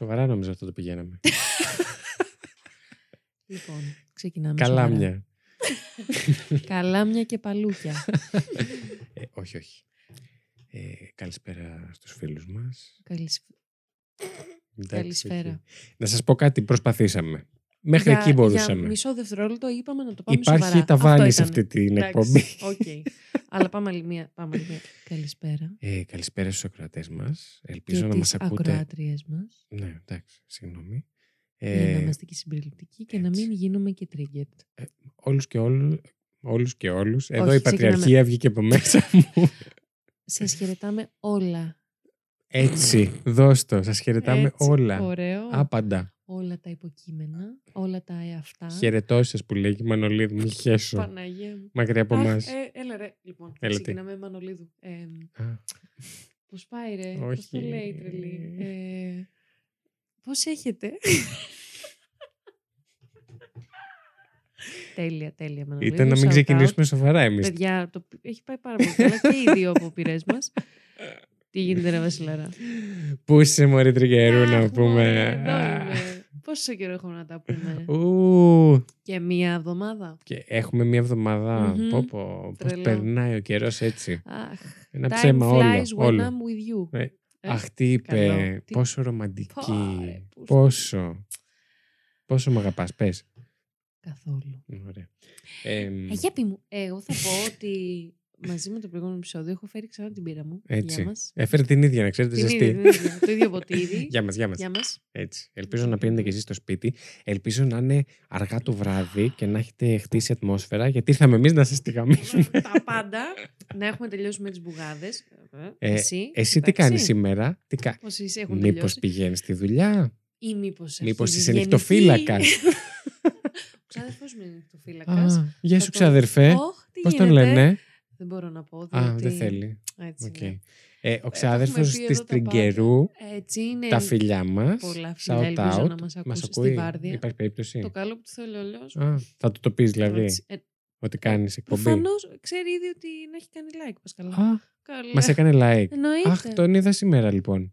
Α, σοβαρά νομίζω αυτό το πηγαίναμε. Λοιπόν, ξεκινάμε. Καλάμια. σοβαρά. Καλάμια και παλούκια. Ε, όχι, όχι. Ε, καλησπέρα στους φίλους μας. Καλησ... Εντάξει, Καλησπέρα. όχι. Να σας πω κάτι, προσπαθήσαμε. Μέχρι Για- εκεί μπορούσαμε. Για μισό δευτερόλεπτο είπαμε να το πάμε Υπάρχει σοβαρά. ταβάνι Αυτό σε ήταν. αυτή την Εντάξει, εκπομπή. οκ. Αλλά πάμε άλλη μία. Πάμε άλλη μία. Καλησπέρα. Ε, καλησπέρα στους ακροατές μας. Ελπίζω και να μας τις ακούτε. ακροάτριες μας. Ναι, εντάξει, συγγνώμη. για να Ε, είμαστε και συμπεριληπτικοί και να έτσι. μην γίνουμε και triggered. όλους και όλους, όλους και όλους. Εδώ Όχι, η πατριαρχία βγήκε από μέσα μου. Σας χαιρετάμε όλα. Έτσι, δώσ' το. Σας χαιρετάμε Έτσι, όλα. Ωραίο. Άπαντα. Όλα τα υποκείμενα, όλα τα εαυτά. Χαιρετώσεις που λέγει η Μανολίδου. Μη χέσω. Παναγία μου. Μακριά από Αχ, εμάς. ε, έλα ρε, λοιπόν, Έλα, τι. ξεκινάμε Μανολίδου. Ε, Α, πώς πάει ρε, πώς Όχι. το λέει η τρελή. Ε, πώς έχετε; τέλεια, τέλεια Μανολίδου. Ήταν να μην shout out. ξεκινήσουμε σοβαρά εμείς. Παιδιά, το, έχει πάει πάρα πολύ καλά και οι δύο απόπειρέ μας. Τι γίνεται ρε Βασιλάρα; Πού είσαι μωρή τριγερού Αχ, να μωρέ, πούμε. εδώ είμαι. Πόσο καιρό έχουμε να τα πούμε. Ου, και μία εβδομάδα. και έχουμε μία εβδομάδα. Μμμ. Πω, πω, πώς Τρελό. περνάει ο καιρός έτσι. Αχ, Ένα time ψέμα όλο. flies when όλο. I'm with you. Ε, Ε, Αχ, τι είπε. καλό. Τι- Πόσο ρομαντική. Πάρε, πού- Πόσο. Πόσο με αγαπάς, πες. Καθόλου. Ωραία. Ε, Ε, για πει μου, εγώ θα πω ότι μαζί με το προηγούμενο επεισόδιο έχω φέρει ξανά την πύρα μου. Έτσι. Για μας. Έφερε την ίδια, να ξέρετε, Την ζεστή. ίδια, την ίδια, το ίδιο ποτήρι. Γεια μας, γεια μας. Για μας. Έτσι. Ελπίζω να πίνετε και εσείς στο σπίτι. Ελπίζω να είναι αργά το βράδυ και να έχετε χτίσει ατμόσφαιρα, γιατί ήρθαμε εμείς να σας τη γαμήσουμε. Τα πάντα. να έχουμε τελειώσει με τις μπουγάδες. Ε, εσύ. Εσύ τι εντάξει. κάνεις σήμερα, τι κα... Πώς είσαι, έχουν Μήπως τελειώσει; πηγαίνεις στη δουλειά, Ή μήπως μήπως αρχίζεις είσαι γενική. νυχτοφύλακας; Ο ξάδερφός μου είναι νυχτοφύλακας. Α, γεια Θα σου το- ξαδερφέ. Ωχ, τι Πώς τον γίνεται; λένε; Δεν μπορώ να πω. Α, διότι- δεν θέλει. Έτσι, Οκ. ναι. Ε, ο ξάδερφος πει της εδώ τα πάντα. Τριγκερού, Έτσι είναι. τα φιλιά μας, Πολλά φιλιά, shout ελπίζω out. να μας ακούσει Μας στη ακούει, Βάρδια. υπάρχει περίπτωση. Το καλό που του θέλει ο Λεός. Α, θα του το πεις δηλαδή, Έτσι. Ε, ότι κάνεις εκπομπή. Προφανώς ξέρει ήδη ότι να έχει κάνει like. Πας καλά. Α, καλά. μας έκανε like. Εννοείται. Αχ, τον είδα σήμερα λοιπόν.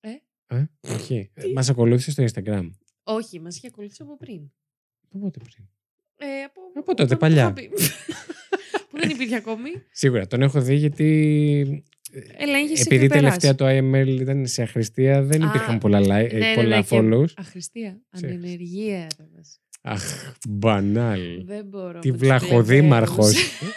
Ε; Ε, όχι. Τι; Μας ακολούθησε στο Instagram. Όχι, μας είχε ακολουθήσει από πριν. Από πότε πριν; Ε, από, Από τότε, όταν το παλιά. Είχα πει. που δεν υπήρχε ακόμη. Σίγουρα, τον έχω δει γιατί Έλα, είχε επειδή τελευταία το IML ήταν σε αχρηστία δεν Α, υπήρχαν πολλά, like, ναι, ναι, πολλά ναι, και- follows. Αχρηστία. Ξέρεις. Ανενεργία. ρε μας. Αχ, μπανάλ. Δεν μπορώ. Τι με τους βλαχοδήμαρχος. πλebeiους.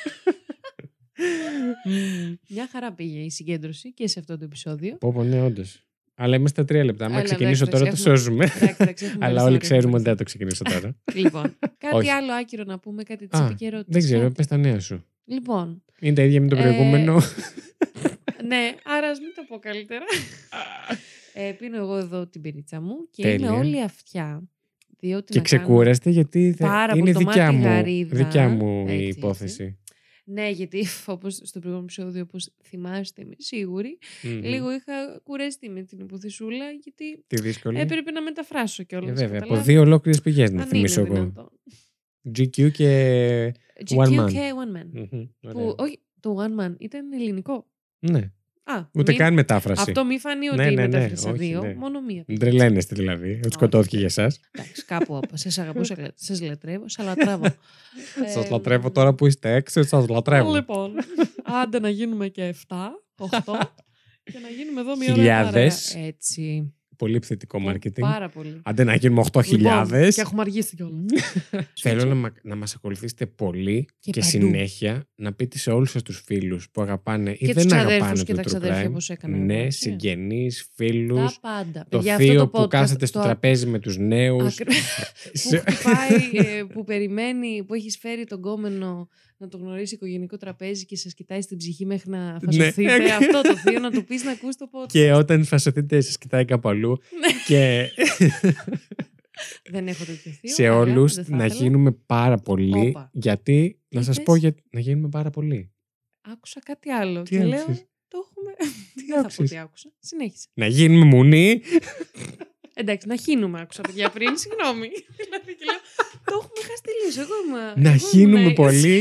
Μια χαρά πήγε η συγκέντρωση και σε αυτό το επεισόδιο. Πω πω, ναι, όντως. Αλλά είμαστε τρία λεπτά. Άμα Έλα, ξεκινήσω εντάξει, τώρα το έχουμε- σώζουμε. Εντάξει, εντάξει, έχουμε Αλλά ιστορία, όλοι ξέρουμε έχουμε ότι δεν θα το ξεκινήσω τώρα. Λοιπόν, κάτι Όχι. άλλο άκυρο να πούμε, κάτι τη Α, επικαιρότητα. δεν ξέρω, πες τα νέα σου. Λοιπόν, Είναι τα ίδια με το Ε, προηγούμενο. ναι, άρα ας μην το πω καλύτερα. ε, πίνω εγώ εδώ την πυρίτσα μου και Τέλεια. είμαι όλη αυτιά. Διότι Και να κάνω- ξεκούραστε γιατί δεν- πάρα είναι πολύ το δικιά μάτι μου, γαρίδα. δικιά μου Έτσι, η έτσι. υπόθεση. Ναι, γιατί όπως στο προηγούμενο επεισόδιο, όπως θυμάστε, είμαι σίγουρη, Μμμ. λίγο είχα κουραστεί με την υποθεσούλα, γιατί Τη δύσκολη. έπρεπε να μεταφράσω κιόλας. Ε, βέβαια, από καταλάβεις. δύο ολόκληρες πηγές να Αν θυμίσω είναι εγώ. δυνατόν. GQ και. GQ One Man. και One Man. Μμμ, ωραία. Που, όχι, το One Man ήταν ελληνικό. Ναι, Α, ούτε μην- καν μετάφραση. Αυτό μη φανεί ότι Ναι, ναι, ναι, μετέφρασα όχι, δύο, ναι. μόνο μία. Μην τρελαίνεστε δηλαδή. Ότι σκοτώθηκε για εσά. Εντάξει, κάπου από. Σας αγαπούσα, σας λατρεύω, σας λατρεύω. Σας Ε, λατρεύω τώρα που είστε έξω, σας λατρεύω. Λοιπόν, άντε να γίνουμε και 7, 8 και να γίνουμε εδώ μία ώρα Χιλιάδες. παρέα. Έτσι. Πολύ επιθετικό marketing. Πάρα πολύ. Αντί να γίνουμε 8.000. Λοιπόν, και έχουμε αργήσει κιόλας. Θέλω να, μα- να μας ακολουθήσετε πολύ και, Και παντού. συνέχεια να πείτε σε όλους σας τους φίλους που αγαπάνε ή Και τους δεν ξαδέρφους αγαπάνε και το τα true ξαδέρφια crime. όπως έκανα εγώ, Ναι, έτσι. συγγενείς, Τα φίλους, πάντα. το Παιδιά, θείο αυτό το που podcast, κάθεται στο το τραπέζι με τους νέους. Ακρι- Σε- που χτυπάει, ε, που περιμένει, που έχει φέρει τον κόμενο να το γνωρίσει οικογενικό τραπέζι και σας κοιτάει στην ψυχή μέχρι να φασωθείτε. Ναι. Αυτό το θείο να του πεις να ακούς το podcast. και όταν φασωθείτε σας κοιτάει κάπου αλλού Ναι. και Δεν έχω τέτοιο θείο. σε αλλά όλους δεν θα να ήθελα. γίνουμε πάρα πολύ Όπα. γιατί, να Τι σας είπες; πω γιατί να γίνουμε πάρα πολύ. Άκουσα κάτι άλλο. Τι και λέω, άκουσες; το έχουμε. Τι Δεν θα πω άκουσες; τι άκουσα. Συνέχισε. Να γίνουμε μουνί. Εντάξει, να χύνουμε άκουσα παιδιά πριν. Συγγνώμη. δηλαδή και λέω, το έχουμε χάσει τελείως. Εγώ είμαι. να εγώ γίνουμε ήμουν- πολύ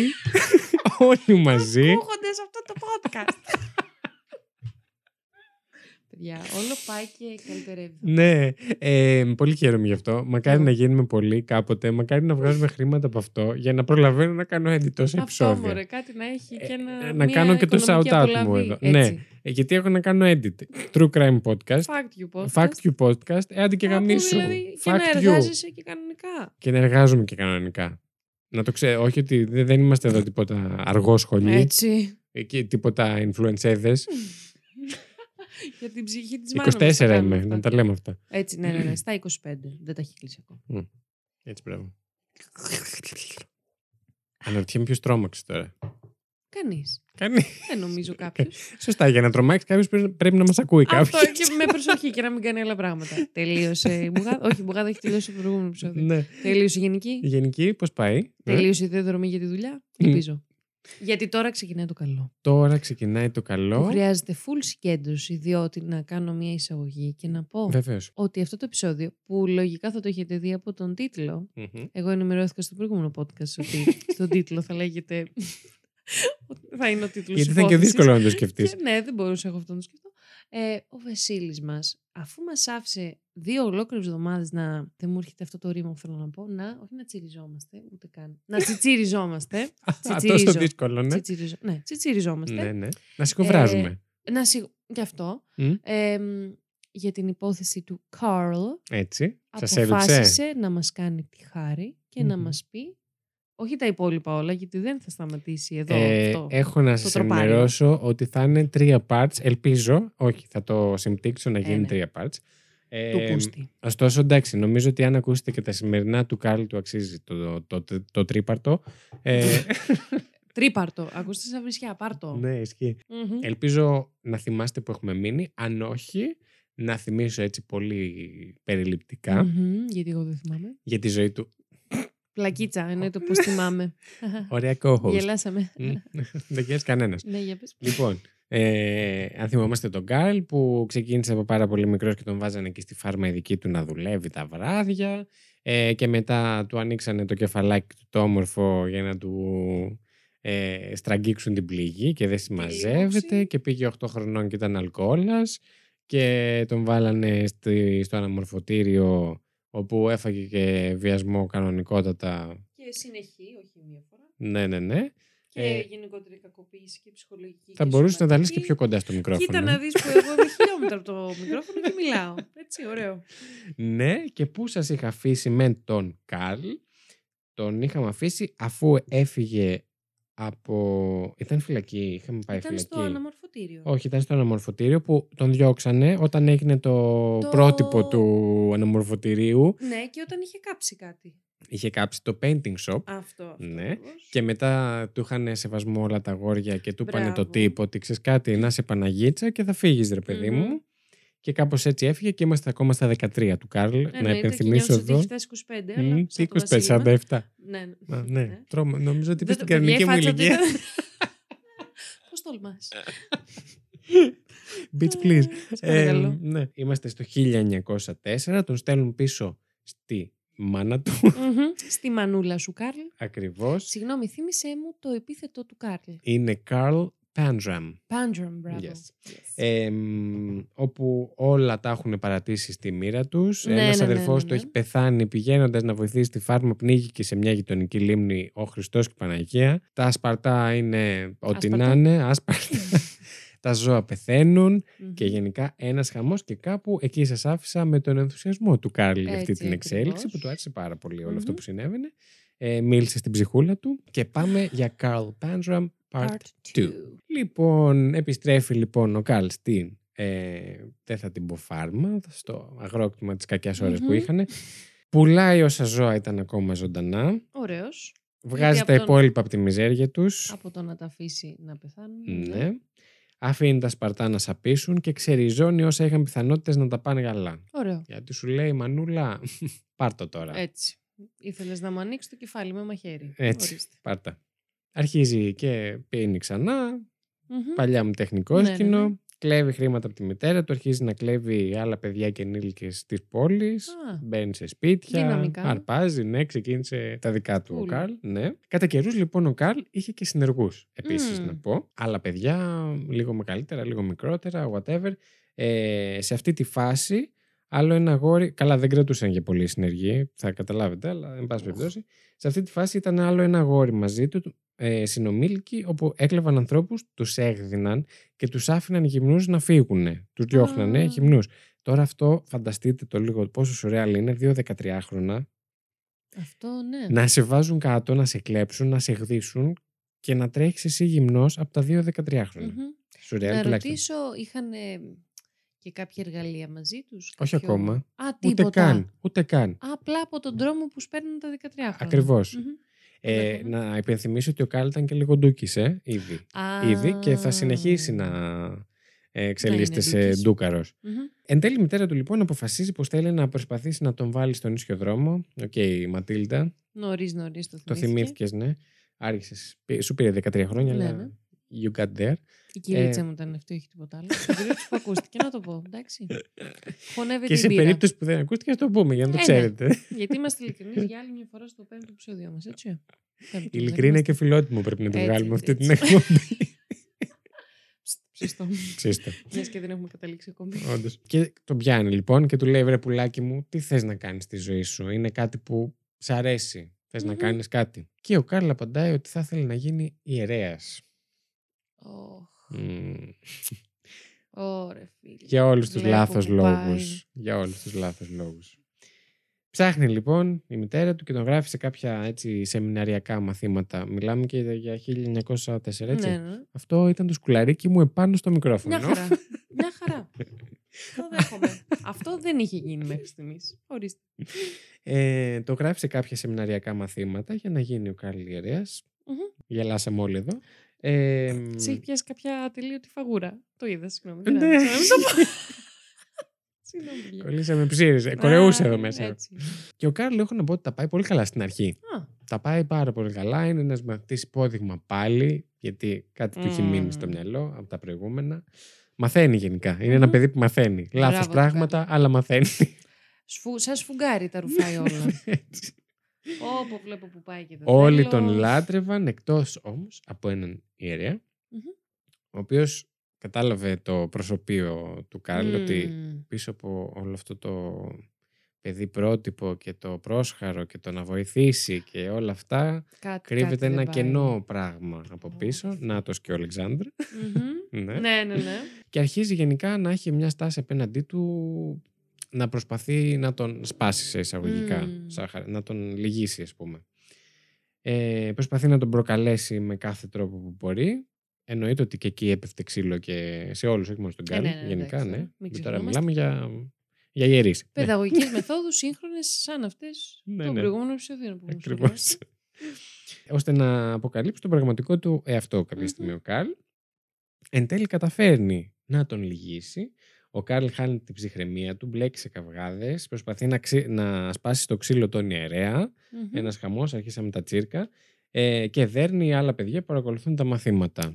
όλοι μαζί. Ακούγονται σε αυτό το podcast. παιδιά. Όλο πάει και καλυτερεύει. Ναι, ε, πολύ χαίρομαι γι' αυτό. Μακάρι Εγώ. να γίνουμε πολλοί κάποτε. Μακάρι να βγάζουμε χρήματα από αυτό για να προλαβαίνω να κάνω edit τόσα Αυτό επεισόδια. μωρέ, κάτι να έχει και Ε, ένα. ε, να μια κάνω και το οικονομική shout-out μου απολαβή. εδώ. Ναι. Έτσι. Ε, γιατί έχω να κάνω edit. True Crime Podcast. Fact you podcast. Fact You Podcast. Ε, άντε και Κάπου γαμίσου. Δηλαδή, και να Fact You. εργάζεσαι και κανονικά. Και να εργάζομαι και κανονικά. Να το ξέρω. Όχι ότι δεν δεν είμαστε εδώ τίποτα αργό σχολείο. Έτσι. Εκεί τίποτα influencer. Για την ψυχή της 24 είμαι, να τα λέμε αυτά. Έτσι, ναι, ναι, ναι. Στα 25. Δεν τα έχει κλείσει ακόμα. Έτσι μπράβο. Αναρωτιέμαι ποιος τρόμαξε τώρα. Κανείς. Κάνει. Δεν νομίζω κάποιος. Σωστά, για να τρομάξεις κάποιος πρέπει να μας ακούει Αυτό κάποιος. και με προσοχή και να μην κάνει άλλα πράγματα. Τελείωσε η μπουγάδα. Όχι, η μπουγάδα έχει τελειώσει το προηγούμενο επεισόδιο. ναι. Τελείωσε η γενική. Η γενική, πώς πάει; Ε, Τελείωσε η διαδρομή για τη δουλειά. Μμ. Ελπίζω. Γιατί τώρα ξεκινάει το καλό. Τώρα ξεκινάει το Που καλό. χρειάζεται full συγκέντρωση, διότι να κάνω μια εισαγωγή και να πω Βεβαίως. ότι αυτό το επεισόδιο, που λογικά θα το έχετε δει από τον τίτλο, εγώ ενημερώθηκα στο προηγούμενο podcast ότι στον τίτλο θα λέγεται. Θα είναι ο τίτλος. Γιατί θα είναι και δύσκολο να το σκεφτείς. Και ναι, δεν μπορούσα εγώ αυτό να το σκεφτώ. Ε, ο Βασίλης μας, αφού μας άφησε δύο ολόκληρες εβδομάδες να. Δεν μου έρχεται αυτό το ρήμα που θέλω να πω. Να, όχι να τσιριζόμαστε, ούτε καν. Να τσιτσιριζόμαστε. Α, τόσο τσιτσιρίζω. δύσκολο, ναι. Τσιτσιριζο- ναι, τσιτσιριζόμαστε. Ναι, ναι. Να σηκωβράζουμε. Να σιγ... Γι' αυτό. Μμ. Ε, μ, για την υπόθεση του Καρλ Έτσι. Σας έδειξε. αποφάσισε να μας κάνει τη χάρη και να Μμμ. μας πει όχι τα υπόλοιπα όλα γιατί δεν θα σταματήσει εδώ Ε, αυτό. έχω να το σας τροπάριο. ενημερώσω ότι θα είναι τρία parts. Ελπίζω, όχι, θα το συμπτύξω να Ε, γίνει ναι. τρία parts. Ε, του πούστη. Ωστόσο, εντάξει, νομίζω ότι αν ακούσετε και τα σημερινά του Κάρλ του αξίζει το, το, το, το τρίπαρτο. Ε, Τρίπαρτο. Ακούστε σαν βρισιά. Πάρτο. ναι, ισχύει. Μμμ. Ελπίζω να θυμάστε που έχουμε μείνει. Αν όχι, να θυμίσω έτσι πολύ περιληπτικά Μμμ, Γιατί εγώ δεν θυμάμαι. για τη ζωή του. Πλακίτσα, είναι το πώς θυμάμαι. Ωραία co-host. Γελάσαμε. Μμ, Δεν γελάσει κανένας. ναι, για πες. Λοιπόν, ε, αν θυμόμαστε τον Καρλ που ξεκίνησε από πάρα πολύ μικρός και τον βάζανε εκεί στη φάρμα η δική του να δουλεύει τα βράδια ε, και μετά του ανοίξανε το κεφαλάκι του το όμορφο για να του ε, στραγγίξουν την πληγή και δεν συμμαζεύεται Λίμωξη. και πήγε 8 χρονών και ήταν αλκοόλας και τον βάλανε στη, στο αναμορφωτήριο όπου έφαγε και βιασμό κανονικότατα. Και συνεχή, όχι μία φορά. Ναι, ναι, ναι. Και Ε, γενικότερη κακοποίηση και ψυχολογική. Θα και μπορούσες να τα λες και σωματική. πιο κοντά στο μικρόφωνο. Κοίτα να δεις που εγώ είμαι χιλιόμετρα από το μικρόφωνο και μιλάω. Έτσι, ωραίο. Ναι, και πού σας είχα αφήσει με τον Καρλ. Τον είχαμε αφήσει αφού έφυγε από... Ήταν φυλακή, είχαμε πάει Ήταν φυλακή. στο αναμορφωτήριο. Όχι, ήταν στο αναμορφωτήριο που τον διώξανε όταν έγινε το, Το- πρότυπο του αναμορφωτηρίου. Ναι, και όταν είχε κάψει κάτι. Είχε κάψει το painting shop. Αυτό. αυτό Ναι. ακριβώς. Και μετά του είχαν σεβασμό όλα τα αγόρια και του είπανε το Μπράβο. τύπο ότι ξέρεις κάτι, να σε Παναγίτσα και θα φύγεις, ρε παιδί Μμμ. μου. Και κάπως έτσι έφυγε και είμαστε ακόμα στα 13 του Καρλ. να Εννοείται και υπενθυμίσω νιώθεις ότι εδώ. έχει φτάσει 25, αλλά Μμ, σαν τι το 25, Βασίλη 47. Ναι, ναι. Α, ναι. Ναι. Τρώμα. Νομίζω ότι είπε Δεν στην το- παιδιά, η κανονική μου φάτσα του ηλικία. ήταν- Πώς τολμάς. Bitch, please. Σε Ε, παρακαλώ. ναι. Είμαστε στο 1904. Τον στέλνουν πίσω στη μάνα του. Μμμ. Στη μανούλα σου, Κάρλ. Ακριβώς. Συγγνώμη, θύμισε μου το επίθετο του Κάρλ. Είναι Carl Panzram. Πάνζραμ, μπράβο. Yes. Yes. Ε, μ, όπου όλα τα έχουν παρατήσει στη μοίρα τους. Ναι, Ένας ναι, ναι, αδερφός ναι, του ναι. έχει πεθάνει πηγαίνοντας να βοηθήσει τη φάρμα. Πνίγηκε σε μια γειτονική λίμνη ο Χριστός και η Παναγία. Τα σπαρτά είναι ό,τι να Άσπαρτα. είναι. Άσπαρτα. τα ζώα πεθαίνουν Μμμ. και γενικά ένας χαμός και κάπου εκεί σας άφησα με τον ενθουσιασμό του Κάρλ για αυτή Έτσι την εξέλιξη ακριβώς. που του άρεσε πάρα πολύ όλο αυτό Μμμ. που συνέβαινε. Ε, μίλησε στην ψυχούλα του και πάμε για Carl Pandram Part Part 2. 2. Λοιπόν, επιστρέφει λοιπόν ο Καλ στην. Ε, δεν θα την πω φάρμα, στο αγρόκτημα της κακιάς ώρες που Μμμ. είχαν. Πουλάει όσα ζώα ήταν ακόμα ζωντανά. Ωραίος. Βγάζει από τα τον- υπόλοιπα από τη μιζέρια τους. Από το να τα αφήσει να πεθάνουν. Ναι. Αφήνει τα Σπαρτά να σαπίσουν και ξεριζώνει όσα είχαν πιθανότητες να τα πάνε καλά. Ωραίο. Γιατί σου λέει Μανούλα, πάρ' το τώρα. Έτσι. Ήθελες να μου ανοίξεις το κεφάλι με μαχαίρι. Έτσι, Ορίστε. πάρ' τα. Αρχίζει και πίνει ξανά, Μμμ. παλιά μου τεχνικό Ναι, ναι, σκηνο. ναι. Κλέβει χρήματα από τη μητέρα του, αρχίζει να κλέβει άλλα παιδιά και ενήλικες της πόλης. Α. Μπαίνει σε σπίτια, Δυναμικά. αρπάζει, ναι, ξεκίνησε τα δικά του ο Cool. Καρλ. Ναι. Κατά καιρούς λοιπόν ο Καρλ είχε και συνεργούς επίσης Μμμ. να πω. Άλλα παιδιά, λίγο μεγαλύτερα, λίγο μικρότερα, whatever. Ε, σε αυτή τη φάση, άλλο ένα αγόρι. Καλά, δεν κρατούσαν και πολύ συνεργοί, θα καταλάβετε, αλλά εν πάση περιπτώσει. Σε αυτή τη φάση ήταν άλλο ένα αγόρι μαζί του, ε, συνομήλικοι, όπου έκλεβαν ανθρώπους, τους έγδιναν και τους άφηναν γυμνούς να φύγουν. Τους διώχνανε Α. γυμνούς. Τώρα αυτό, φανταστείτε το λίγο πόσο σουρεάλ είναι, δύο 13χρονα Αυτό ναι. να σε βάζουν κάτω, να σε κλέψουν, να σε γδίσουν και να τρέχεις εσύ γυμνός από τα δύο 13χρονα. Μμμ. Σουρεάλ Να τουλάχιστον. ρωτήσω, είχαν και κάποια εργαλεία μαζί τους. Όχι κάποιο- ακόμα. Α, Ούτε τίποτα. καν. Ούτε καν. Απλά από τον τρόμο που σπέρνουν τα 13 χρόνια. Ακριβώς. Μμμ. Ε, Βλέπουμε. να υπενθυμίσω ότι ο Κάλ ήταν και λίγο ντούκι, ε, ήδη. Α. Ήδη και θα συνεχίσει να ε, εξελίσσεται σε ντούκις. ντούκαρος. Μμμ. Εν τέλει, η μητέρα του λοιπόν αποφασίζει πως θέλει να προσπαθήσει να τον βάλει στον ίσιο δρόμο. Οκ, η Ματίλντα, Νωρίς νωρίς το το θυμήθηκε. θυμήθηκες, ναι. Άρχισε. Σου πήρε 13 χρόνια, Ναι, αλλά. Ναι. You got there. Η κυρίτσα Ε, μου ήταν αυτό, έχει τίποτα άλλο. Το περίπτωση που ακούστηκε, να το πω. Εντάξει. Χωνεύει Και την σε πύρα. περίπτωση που δεν ακούστηκε, ας το πούμε για να το Ε, ναι. ξέρετε. Γιατί είμαστε ειλικρινείς για άλλη μια φορά στο πέμπτο επεισόδιο μας, έτσι. Πέμπτο, Η δεν ειλικρίνεια είμαστε- και φιλότιμο πρέπει να το Έτσι, βγάλουμε αυτή την έτσι. εκπομπή. Σωστό. Ξύστο. Μιας και δεν έχουμε καταλήξει ακόμη. Όντως. Και τον πιάνει λοιπόν και του λέει: Βρε πουλάκι μου, τι θες να κάνεις στη ζωή σου; Είναι κάτι που σ' αρέσει. Θες να Μμμ. κάνεις κάτι. Και ο Κάρλ απαντάει ότι θα ήθελε να γίνει ιερέας. Ωχ, Mm. Ωρε φίλε. Για όλους τους Βλέπω λάθος που λόγους. πάει. Για όλους τους λάθος λόγους. Ψάχνει λοιπόν η μητέρα του και τον γράφει σε κάποια έτσι, σεμιναριακά μαθήματα. Μιλάμε και για 1904, έτσι. Ναι, ναι. Αυτό ήταν το σκουλαρίκι μου επάνω στο μικρόφωνο. Μια χαρά. Μια χαρά. Το δέχομαι. Αυτό δεν είχε γίνει μέχρι στιγμής. Ορίστε. Ε, το γράφει σε κάποια σεμιναριακά μαθήματα για να γίνει ο Κάρλ ιερέας. Μμμ. Γελάσαμε όλοι εδώ. Ε, Σε έχει πιάσει κάποια ατελείωτη φαγούρα; Το είδα, συγγνώμη. Ναι. Δεν άντεξα να μην το πω. Συγγνώμη. παιδιά. Κολλήσαμε ψήριζε. Κορεούσε Α, εδώ μέσα. έτσι. Και ο Κάρλ έχω να πω ότι τα πάει πολύ καλά στην αρχή. Α, Τα πάει πάρα πολύ καλά. Είναι ένας μαθητή υπόδειγμα πάλι, γιατί κάτι του έχει μείνει στο Μμμ. μυαλό από τα προηγούμενα. Μαθαίνει γενικά. Είναι ένα Μμμ. παιδί που μαθαίνει. Μπράβο Λάθος του πράγματα, αλλά μαθαίνει. σφου, σαν σφουγγάρι τα ρουφάει όλα. Έτσι. Ωπ βλέπω που πάει και δεν Όλοι θέλω. τον λάτρευαν εκτός όμως από έναν ιερέα Μμμ. ο οποίος κατάλαβε το προσωπείο του Κάρλ ότι Μμμ. πίσω από όλο αυτό το παιδί πρότυπο και το πρόσχαρο και το να βοηθήσει και όλα αυτά Κάτι- κρύβεται κάτι ένα δεν πάει. κενό πράγμα από Ω, πίσω. φίλε. Νάτος και ο Αλεξάνδρ. Μμμ. ναι. Ναι, ναι, ναι. Και αρχίζει γενικά να έχει μια στάση απέναντί του να προσπαθεί να τον σπάσει σε εισαγωγικά, Μμμ. σαν χα- να τον λυγίσει ας πούμε. Ε, προσπαθεί να τον προκαλέσει με κάθε τρόπο που μπορεί. Εννοείται ότι και εκεί έπεφτε ξύλο και σε όλους, όχι μόνο στον Ε, Κάρλ. ναι, ναι, γενικά, εντάξει, ναι. ε. Μην Και τώρα ξεχνιόμαστε. μιλάμε για, για ιερείς. Ναι, Παιδαγωγικές μεθόδους σύγχρονες σαν αυτές Ναι, των ναι. προηγούμενων επεισοδίων που έχουμε Ακριβώς. σχολιάσει. Ώστε να αποκαλύψει τον πραγματικό του εαυτό κάποια Μμμ. στιγμή ο Καρλ. Εν τέλει καταφέρνει να τον λυγίσει. Ο Καρλ χάνει την ψυχραιμία του, μπλέκει σε καυγάδες, προσπαθεί να, ξύ- να σπάσει το ξύλο τον ιερέα. Μμμ. Ένας χαμός, αρχίσαμε τα τσίρκα. Ε, και δέρνει άλλα παιδιά που παρακολουθούν τα μαθήματα. Α,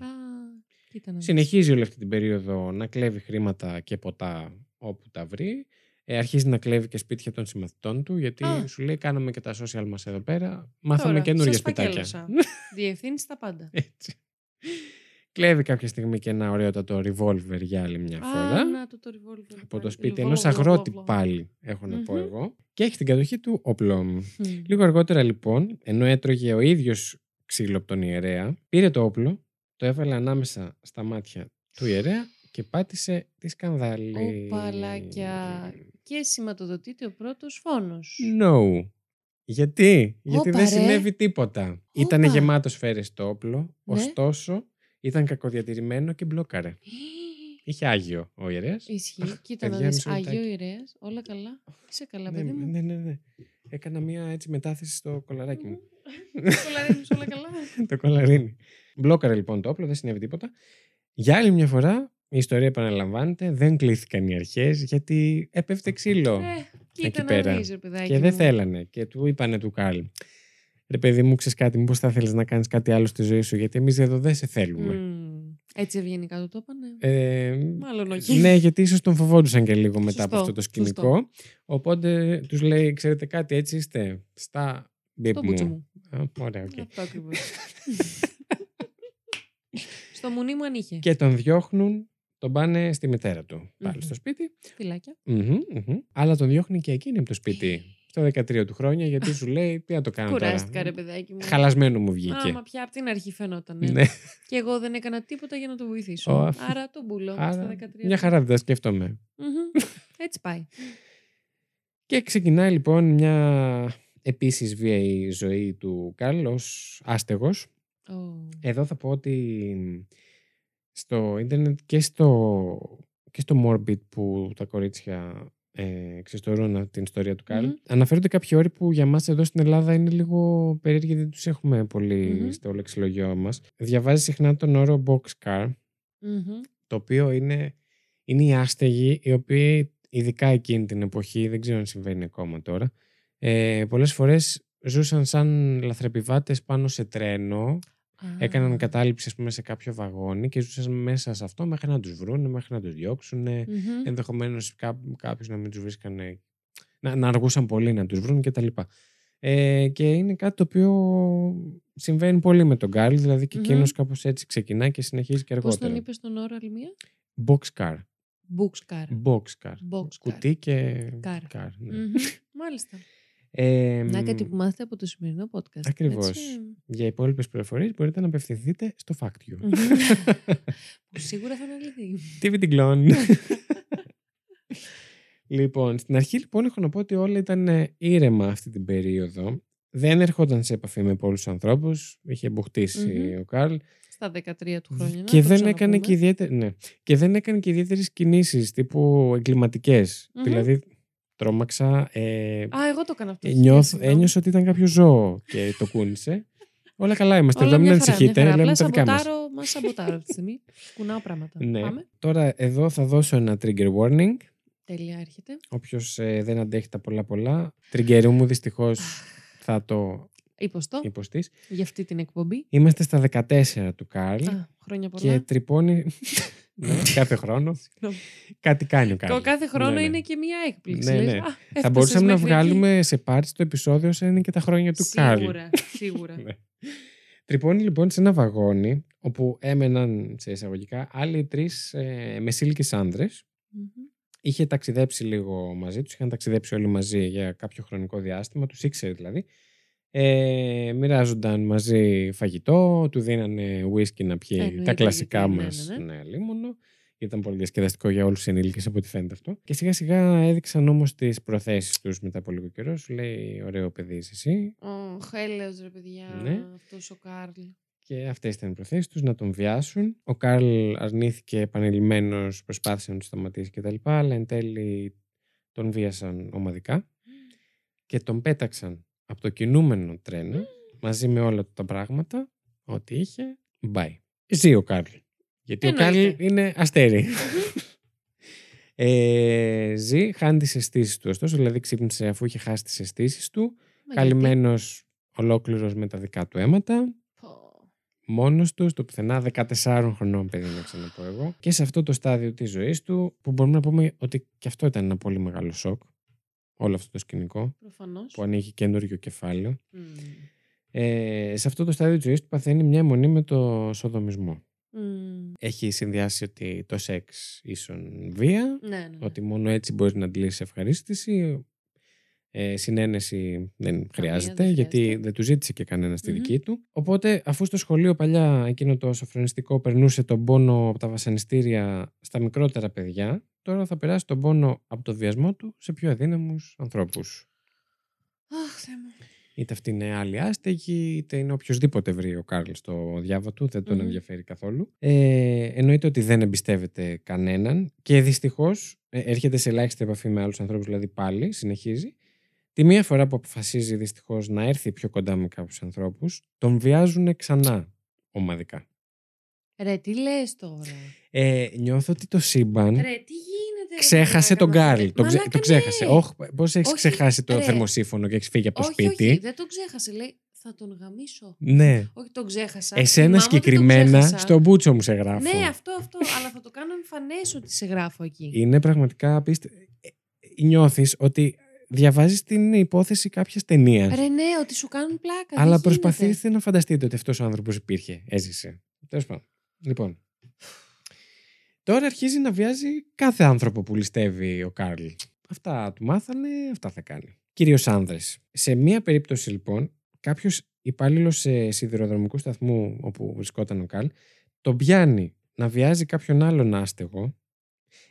κοίτα να δεις. Συνεχίζει όλη αυτή την περίοδο να κλέβει χρήματα και ποτά όπου τα βρει. Ε, αρχίζει να κλέβει και σπίτια των συμμαθητών του, γιατί Α. σου λέει: Κάναμε και τα social μας εδώ πέρα. Μάθαμε Τώρα, καινούργια σας σπιτάκια. φακέλωσα. Διευθύνεις τα πάντα. Έτσι. Κλέβει κάποια στιγμή και ένα ωραιότατο revolver για άλλη μια φορά. Α, να το το revolver. από το πάλι. σπίτι Revolver, ενός αγρότη revolver. πάλι, έχω να πω Μμμ. εγώ. Και έχει την κατοχή του όπλο. Μμ. Λίγο αργότερα λοιπόν, ενώ έτρωγε ο ίδιος ξύλο από τον ιερέα, πήρε το όπλο, το έβαλε ανάμεσα στα μάτια του ιερέα και πάτησε τη σκανδάλη. Ω, παλάκια. Και σηματοδοτείται ο πρώτος φόνος. No. Γιατί, γιατί Όπα, δεν ρε. συνέβη τίποτα. Ήταν Όπα. γεμάτο σφαίρες το όπλο, Ναι. ωστόσο ήταν κακοδιατηρημένο και μπλόκαρε. Είχε άγιο ο ιερέας. Ισχύει. Κοίτα να παιδιά, δεις. μισό λεπτάκι. Άγιο Ιερέας. Όλα καλά. Είσαι καλά, ναι, παιδί μου. ναι, ναι, ναι. Έκανα μία έτσι μετάθεση στο κολαράκι μου. Κολαρίνους, όλα καλά. το κολαρίνι. Μπλόκαρε λοιπόν το όπλο, δεν συνέβη τίποτα. Για άλλη μια φορά η ιστορία επαναλαμβάνεται. Δεν κλήθηκαν οι αρχές γιατί έπεφτε ξύλο. Ε, κοίτα εκεί να πέρα. δεις, ρε παιδάκι και δεν μου. θέλανε. Και του είπανε του Καρλ. Ρε παιδί μου, ξέρεις κάτι, μήπως θα θέλεις να κάνεις κάτι άλλο στη ζωή σου, γιατί εμείς εδώ δεν σε θέλουμε. Μμμ. Έτσι ευγενικά του το είπανε. Ε, Μάλλον όχι. ναι, γιατί ίσως τον φοβόντουσαν και λίγο μετά από Σωστό, αυτό το σκηνικό. Οπότε τους λέει: Ξέρετε κάτι, έτσι είστε στα μπιπ Στο μπούτσο μου. μου. Α, Ωραία, οκ. Αυτό ακριβώς. Στο μουνί μου αν είχε. Και τον διώχνουν τον πάνε στη μητέρα του. Πάλι Μμμ. στο σπίτι. Φυλάκια. Μμμ, μμμ. Αλλά τον διώχνει και εκείνη από το σπίτι. Στο 13 του χρόνια, γιατί σου λέει, τι να το κάνω Κουράστηκα, τώρα. ρε παιδάκι μου. Χαλασμένο μου βγήκε. Άμα πια από την αρχή φαινόταν. Ναι. Και εγώ δεν έκανα τίποτα για να το βοηθήσω. Ω, αφ- Άρα τον μπούλο στα Άρα, 13. μια χαρά δεν τα σκέφτομαι. Μμμ. Έτσι πάει. Και ξεκινάει λοιπόν μια επίσης βίαιη ζωή του Καρλ ως άστεγος. Ω. Εδώ θα πω ότι στο ίντερνετ και στο, και στο Morbid που τα κορίτσια ε, ξεστορούν την ιστορία του Καρλ Μμμ. αναφέρονται κάποιοι όροι που για μας εδώ στην Ελλάδα είναι λίγο περίεργοι δεν τους έχουμε πολύ Μμμ. στο λεξιλογιό μας. Διαβάζει συχνά τον όρο boxcar Μμμ. το οποίο είναι, είναι οι άστεγοι οι οποίοι ειδικά εκείνη την εποχή, δεν ξέρω αν συμβαίνει ακόμα τώρα, ε, πολλές φορές ζούσαν σαν λαθρεπιβάτες πάνω σε τρένο, Α. έκαναν κατάληψη ας πούμε, σε κάποιο βαγόνι και ζούσαν μέσα σε αυτό μέχρι να τους βρουν, μέχρι να τους διώξουν, Μμμ. ενδεχομένως κά, κάποιους να μην τους βρίσκανε, να, να αργούσαν πολύ να τους βρουν κτλ. Ε, και είναι κάτι το οποίο συμβαίνει πολύ με τον Γκάρλ, δηλαδή και Μμμ. εκείνος κάπως έτσι ξεκινάει και συνεχίζει και Πώς αργότερα. τον είπες στον όρο άλλη μία; Boxcar. Boxcar. Boxcar. Boxcar. Κουτί και Car. car. ναι. Μμμ. Μάλιστα. Ε, Να κάτι που μάθετε από το σημερινό podcast. Ακριβώς. έτσι. Για υπόλοιπες πληροφορίες μπορείτε να απευθυνθείτε στο Fact You. Μμμ. Που σίγουρα θα αναλυθεί. TV την κλόν. λοιπόν, στην αρχή λοιπόν έχω να πω ότι όλα ήταν ε, ήρεμα αυτή την περίοδο. Δεν ερχόταν σε επαφή με πολλούς ανθρώπους. Είχε μπουχτίσει Μμμ. ο Καρλ. Στα 13 του χρόνια. να Και το δεν, έκανε ξαναπούμε. και ιδιαίτερη, ναι. και δεν έκανε και ιδιαίτερες κινήσεις τύπου εγκληματικές. Μμμ. Δηλαδή τρόμαξα, ε, Α, εγώ το έκανα αυτό. Ε, νιώθ, Συγγνώμη. ένιωσα ότι ήταν κάποιο ζώο και το κούνησε. Όλα καλά είμαστε Όλα εδώ, μην μια χαρά, μια ανησυχείτε. χαρά. Λέμε Απλά τα δικά μας. σαμποτάρω, μας σαμποτάρω αυτή τη στιγμή. Κουνάω πράγματα. Ναι. Πάμε. Τώρα εδώ θα δώσω ένα trigger warning. Τέλεια, έρχεται. Όποιος δεν αντέχει τα πολλά πολλά. Τριγκερού μου δυστυχώς θα το Υποστό υποστείς. για αυτή την εκπομπή. Είμαστε στα 14 του Καρλ Α, χρόνια πολλά. και τρυπώνει ναι, κάθε χρόνο. Συγγνώμη. Κάτι κάνει ο Το Καρλ. κάθε χρόνο Ναι, ναι. είναι και μία έκπληξη. Ναι, λες, ναι. «Α, Θα έφτασες μπορούσαμε να μέχρι εκεί». βγάλουμε σε πάρτι το επεισόδιο σαν είναι και τα χρόνια του Καρλ. Σίγουρα, σίγουρα. Ναι. Τρυπώνει λοιπόν σε ένα βαγόνι όπου έμεναν σε εισαγωγικά άλλοι τρεις ε, μεσήλικες άνδρες. Μμμ. Είχε ταξιδέψει λίγο μαζί τους, είχαν ταξιδέψει όλοι μαζί για κάποιο χρονικό διάστημα, τους ήξερε δηλαδή. Ε, μοιράζονταν μαζί φαγητό, του δίνανε whisky να πιει Εννοείται, τα κλασικά γιατί, ναι, μας ναι, ναι. ναι, λίμωνο. Ήταν πολύ διασκεδαστικό για όλους τους ενήλικες από ό,τι φαίνεται αυτό. Και σιγά σιγά έδειξαν όμως τις προθέσεις τους μετά από λίγο καιρό. Σου λέει ωραίο παιδί είσαι εσύ, Όχι, έλεος ρε παιδιά, Ναι. αυτός ο Κάρλ. Και αυτές ήταν οι προθέσεις τους να τον βιάσουν. Ο Καρλ αρνήθηκε επανειλημμένως, προσπάθησε να του σταματήσει κτλ. Αλλά εν τέλει τον βίασαν ομαδικά και τον πέταξαν από το κινούμενο τρένο μαζί με όλα του τα πράγματα, ό,τι είχε. Bye. Ζει ο Καρλ. Γιατί ο Καρλ Εννοείται. είναι αστέρι. ε, ζει, χάνει τις αισθήσεις του ωστόσο, δηλαδή ξύπνησε αφού είχε χάσει τις αισθήσεις του. Μα Καλυμμένος ολόκληρος με τα δικά του αίματα γιατί; Πω. μόνος του, στο πουθενά 14 χρονών παιδί να ξαναπώ εγώ. Και σε αυτό το στάδιο της ζωής του, που μπορούμε να πούμε ότι και αυτό ήταν ένα πολύ μεγάλο σοκ, όλο αυτό το σκηνικό, Προφανώς. που ανοίγει καινούριο κεφάλαιο. Μμ. Ε, σε αυτό το στάδιο της ζωής του παθαίνει μια αιμονή με το σοδομισμό. Μμ. Έχει συνδυάσει ότι το σεξ ίσον βία, Ναι, ναι, ναι. ότι μόνο έτσι μπορείς να αντιλήσεις ευχαρίστηση. Ε, συνένεση δεν χρειάζεται, δεν γιατί χρειάζεται. δεν του ζήτησε και κανένας τη Μμμ. δική του. Οπότε, αφού στο σχολείο παλιά εκείνο το σοφρονιστικό περνούσε τον πόνο από τα βασανιστήρια στα μικρότερα παιδιά, τώρα θα περάσει τον πόνο από το βιασμό του σε πιο αδύναμους ανθρώπους. Αχ, Θεέ μου. Είτε αυτή είναι άλλη άστεγη, είτε είναι οποιοδήποτε βρει ο Κάρλς στο διάβα του, δεν τον Μμμ. ενδιαφέρει καθόλου. Ε, εννοείται ότι δεν εμπιστεύεται κανέναν και δυστυχώς έρχεται σε ελάχιστη επαφή με άλλους ανθρώπους, δηλαδή πάλι συνεχίζει. Τη μία φορά που αποφασίζει δυστυχώς να έρθει πιο κοντά με κάποιους ανθρώπους, τον βιάζουν ξανά ομαδικά. Ρε, τι λες τώρα; Ε, νιώθω ότι το σύμπαν Ρε, τι γίνεται. ρε, ξέχασε μαλάκα, τον με αυτό, Γκάρλ. ρε. Το, ξε- Μαλάκα, το ξέχασε. ναι. Όχι, πώς έχεις Όχι, ξεχάσει το ρε. θερμοσύφωνο και έχεις φύγει από το όχι, σπίτι; Όχι, δεν τον ξέχασε. Λέει, θα τον γαμίσω. Ναι. Όχι, τον ξέχασα. Εσένα Θυμάμαι ότι τον συγκεκριμένα ξέχασα. στο μπούτσο μου σε γράφω. Ναι, αυτό, αυτό. αλλά θα το κάνω εμφανές ότι σε γράφω εκεί. Είναι πραγματικά απίστευτο. Νιώθεις ότι διαβάζεις την υπόθεση κάποιας ταινίας. Ρε, ναι, ότι σου κάνουν πλάκα. δεν Αλλά γίνεται. προσπαθείτε να φανταστείτε ότι αυτός ο άνθρωπος υπήρχε, έζησε. Τέλος πάντων. Λοιπόν. Τώρα αρχίζει να βιάζει κάθε άνθρωπο που ληστεύει ο Κάρλ. Αυτά του μάθανε, αυτά θα κάνει. Κυρίως άνδρες. Σε μία περίπτωση λοιπόν, κάποιος υπάλληλο σε σιδηροδρομικού σταθμού όπου βρισκόταν ο Καρλ, τον πιάνει να βιάζει κάποιον άλλον άστεγο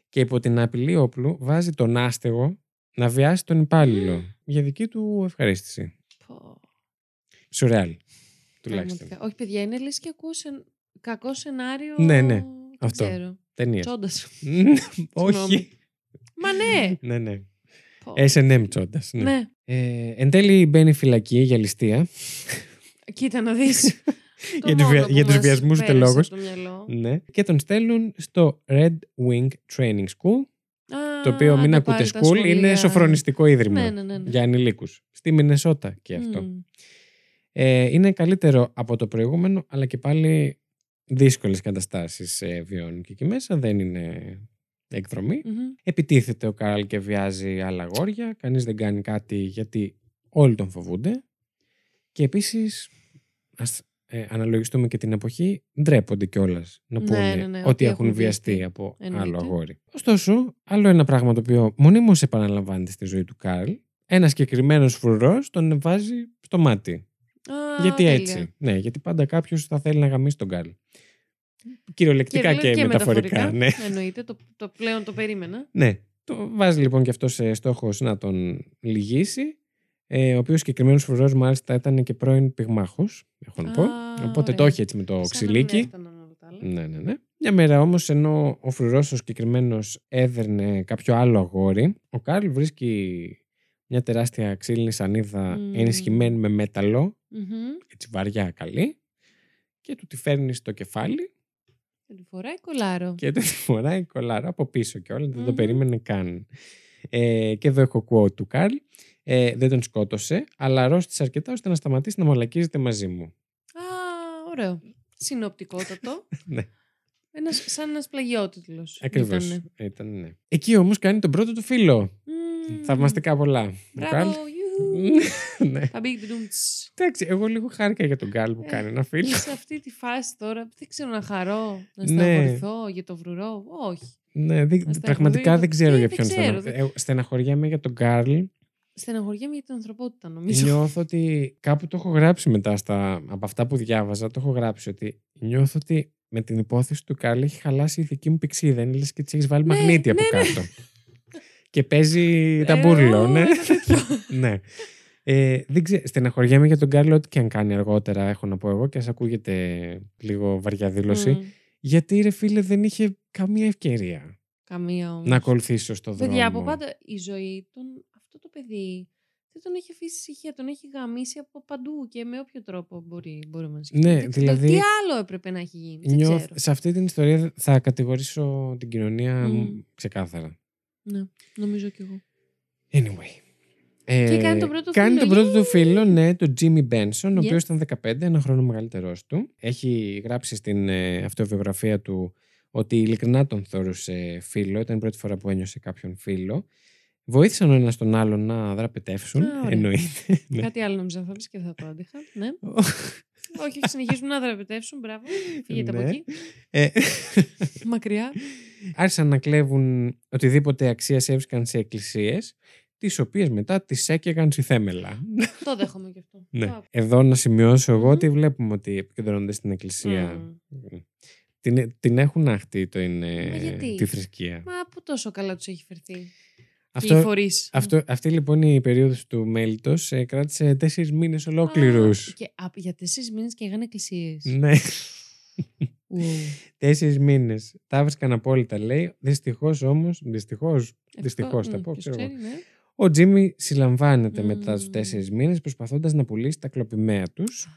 και υπό την απειλή όπλου βάζει τον άστεγο να βιάσει τον υπάλληλο για δική του ευχαρίστηση. Πω, Σουρεάλ. Τουλάχιστον. πραγματικά. Όχι, παιδιά, είναι λες και ακούω σε... κακό σενάριο. Ναι, ναι, δεν αυτό. Ξέρω. Ταινία. Τσόντας. Όχι. Μα ναι. ναι, ναι. Πω. SM τσόντας. Ναι. Ναι. Ε, εν τέλει μπαίνει φυλακή για ληστεία. Κοίτα να δεις. Το Για τους μόνο βια- που για τους μας βιασμούς πέρασε τελόγους. από το μυαλό. ναι. Και τον στέλνουν στο Red Wing Training School, Α, το οποίο μην άντε ακούτε πάλι τα school, είναι σχολεία. σοφρονιστικό ίδρυμα Ναι, ναι, ναι. ναι. για ανηλίκους. Στη Μινεσότα και αυτό. Μμ. Ε, είναι καλύτερο από το προηγούμενο, αλλά και πάλι δύσκολες καταστάσεις ε, βιώνουν και εκεί μέσα. Δεν είναι εκδρομή. Μμμ. Επιτίθεται ο Καράλ και βιάζει άλλα αγόρια. Κανείς δεν κάνει κάτι γιατί όλοι τον φοβούνται. Και επίσης, ας ε, αναλογιστούμε και την εποχή, ντρέπονται κιόλας να Ναι, πούνε ναι, ναι, ότι, ότι έχουν έχουν βιαστεί βιαστεί. από Εννοείται. άλλο αγόρι. Ωστόσο, άλλο ένα πράγμα το οποίο μονίμως επαναλαμβάνεται στη ζωή του Καρλ, ένας συγκεκριμένος φρουρός τον βάζει στο μάτι. Α, γιατί τέλεια. έτσι. Ναι, γιατί πάντα κάποιος θα θέλει να γαμήσει τον Καρλ. Κυριολεκτικά και, και μεταφορικά. Ναι. Εννοείται, το, το πλέον το περίμενα. Ναι. Το βάζει λοιπόν και αυτό σε στόχο να τον λυγίσει. Ε, ο οποίος συγκεκριμένος φρουρός μάλιστα ήταν και πρώην πυγμάχος, έχω να πω. Α, Οπότε το ωραία. έχει έτσι με το Σαν να μην ξυλίκι. έφταναν όλα τα άλλα. Ναι, ναι, ναι. Μια μέρα όμως, ενώ ο φρουρός ο συγκεκριμένος έδερνε κάποιο άλλο αγόρι, ο Κάρλ βρίσκει μια τεράστια ξύλινη σανίδα Μμμ. ενισχυμένη με μέταλλο, Μμμ. έτσι βαριά καλή, και του τη φέρνεις στο κεφάλι Και του φοράει κολάρο. και του τη φοράει κολάρα από πίσω και όλα, δεν το Μμμ. περίμενε καν. Ε, και εδώ έχω quote του Καρλ. Ε, δεν τον σκότωσε, αλλά αρρώστησε αρκετά ώστε να σταματήσει να μαλακίζεται μαζί μου. Α, ωραίο. Συνοπτικότατο. Ναι. Ένας, σαν ένας πλαγιότιτλος. Ακριβώς. ήτανε. Ήταν, ναι. Εκεί όμως κάνει τον πρώτο του φίλο. Μμμ. Θαυμαστικά πολλά. Ο Μπράβο, Καρλ. γιου. ναι. Τα big dooms. Εντάξει, εγώ λίγο χάρηκα για τον Καρλ που Ε, κάνει ένα φίλο. Σε αυτή τη φάση τώρα δεν ξέρω να χαρώ, να Ναι. στεναχωρηθώ για το βρουρό. Όχι. ναι, δεν- Να πραγματικά στεναχωρήσω. δεν ξέρω Ε, για δεν ποιον ξέρω, στεναχωριέμαι. δεν- Ε, Στεναχωριέμαι για τον Καρλ. Στεναχωριέμαι για την ανθρωπότητα νομίζω. Νιώθω ότι κάπου το έχω γράψει μετά στα, από αυτά που διάβαζα. Το έχω γράψει ότι νιώθω ότι με την υπόθεση του Καρλ έχει χαλάσει η ηθική μου πηξίδα. Είναι λες και της έχεις βάλει Ναι, μαγνήτη από ναι, ναι. κάτω. Και παίζει Ε, ταμπούρλο, ω, ναι. ένα τέτοιο. ναι. Ε, δεν ξέρω, στεναχωριέμαι για τον Καρλ ό,τι και αν κάνει αργότερα, έχω να πω εγώ, και ας ακούγεται λίγο βαριά δήλωση. Μμ. Γιατί ρε φίλε δεν είχε καμία ευκαιρία Καμία όμως. να ακολουθήσει σωστό δρόμο. Παιδιά, από πάντα η ζωή τον, αυτό το παιδί δεν τον έχει αφήσει ησυχία, τον έχει γαμίσει από παντού και με όποιο τρόπο μπορεί, μπορούμε να σκεφτούμε. Ναι, Δεν- δηλαδή- Τι άλλο έπρεπε να έχει γίνει, δεν Νιώθ- ξέρω. σε αυτή την ιστορία θα κατηγορήσω την κοινωνία Μμ. μου ξεκάθαρα. Ναι, νομίζω κι εγώ. Anyway. Ε, Και κάνει τον πρώτο κάνει φίλο. τον πρώτο του φίλο, ναι, τον Jimmy Benson, ο Yes. οποίος ήταν 15, ένα χρόνο μεγαλύτερός του. Έχει γράψει στην ε, αυτοβιογραφία του ότι ειλικρινά τον θεωρούσε φίλο. Ήταν η πρώτη φορά που ένιωσε κάποιον φίλο. Βοήθησαν ο ένας τον άλλον να δραπετεύσουν, Α, ωραία. εννοείται. Ναι. Κάτι άλλο νόμιζα θα πεις και θα το άντεχα. Ναι. όχι, όχι, συνεχίζουν να δραπετεύσουν. Μπράβο. Φύγετε από Ναι. εκεί. Ε, Μακριά. άρχισαν να κλέβουν οτιδήποτε αξίας έβρισκαν σε εκκλησίες, τις οποίες μετά τις έκαιγαν στη θέμελα. το δέχομαι κι αυτό. Ναι. Το- Εδώ να σημειώσω εγώ Μμμ. ότι βλέπουμε ότι επικεντρώνονται στην εκκλησία. Μμ. Την, την έχουν αχτεί το είναι, Μα γιατί; τη θρησκεία. Μα που τόσο καλά τους έχει φερθεί. Και οι Αυτό, φορείς. αυτό, αυτή λοιπόν η περίοδος του μέλητος ε, κράτησε τέσσερις μήνες ολόκληρους. Α, Και α, για τέσσερις μήνες και είχαν εκκλησίες. Ναι, τέσσερις μήνες. Τα βρίσκαν απόλυτα λέει. Δυστυχώς όμως, δυστυχώς, δυστυχώς θα πω, ξέρω εγώ. ναι. Ο Τζίμι συλλαμβάνεται μετά τους Μμμ. τέσσερις μήνες προσπαθώντας να πουλήσει τα κλοπημαία τους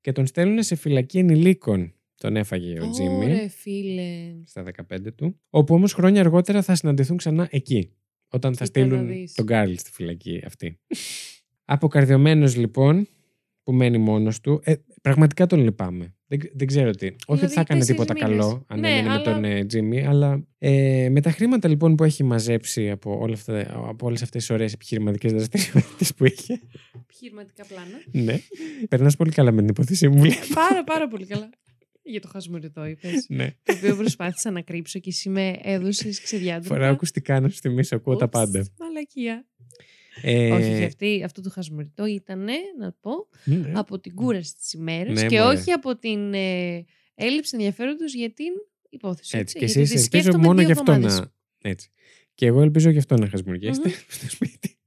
και τον στέλνουν σε φυλακή ενηλίκων. Τον έφαγε ο Τζίμι. Ωρε φίλε. στα 15 του. Όπου όμως χρόνια αργότερα θα συναντηθούν ξανά εκεί. Όταν θα Κοίτα να στείλουν δεις. τον Κάρλ στη φυλακή αυτή. Αποκαρδιωμένο λοιπόν, που μένει μόνος του. Ε, πραγματικά τον λυπάμαι. Δεν, δεν ξέρω τι. Όχι ότι Δηλαδή, θα έκανε τέσσερις τίποτα μήνες. καλό αν Ναι, έμενε με αλλά- τον ε, Τζίμι, αλλά ε, με τα χρήματα λοιπόν που έχει μαζέψει από, όλα αυτά, από όλες αυτές τις ωραίες επιχειρηματικές δραστηριότητες που είχε. Επιχειρηματικά πλάνα. ναι. Περνάς πολύ καλά με την υπόθεσή μου. βλέπω. πάρα, πάρα πολύ καλά. Για το χασμουριτό είπες. ναι. το οποίο προσπάθησα να κρύψω και εσύ με έδωσες ξεδιάντροπα. Φοράω ακουστικά να σου θυμίσω, ακούω τα Ούψ, πάντα. Μαλακία. Ε, Όχι, και αυτή, αυτό το χασμουριτό ήταν, να πω, ναι. από την κούραση της ημέρας Ναι, και μωρέ. όχι από την ε, έλλειψη ενδιαφέροντος για την υπόθεση. Έτσι. έτσι, Και γιατί εσείς τη ελπίζω σκέφτομαι μόνο δύο γι' αυτό εβδομάδες. να... Έτσι. Και εγώ ελπίζω γι' αυτό να χασμουριέστε Μμμ. στο σπίτι.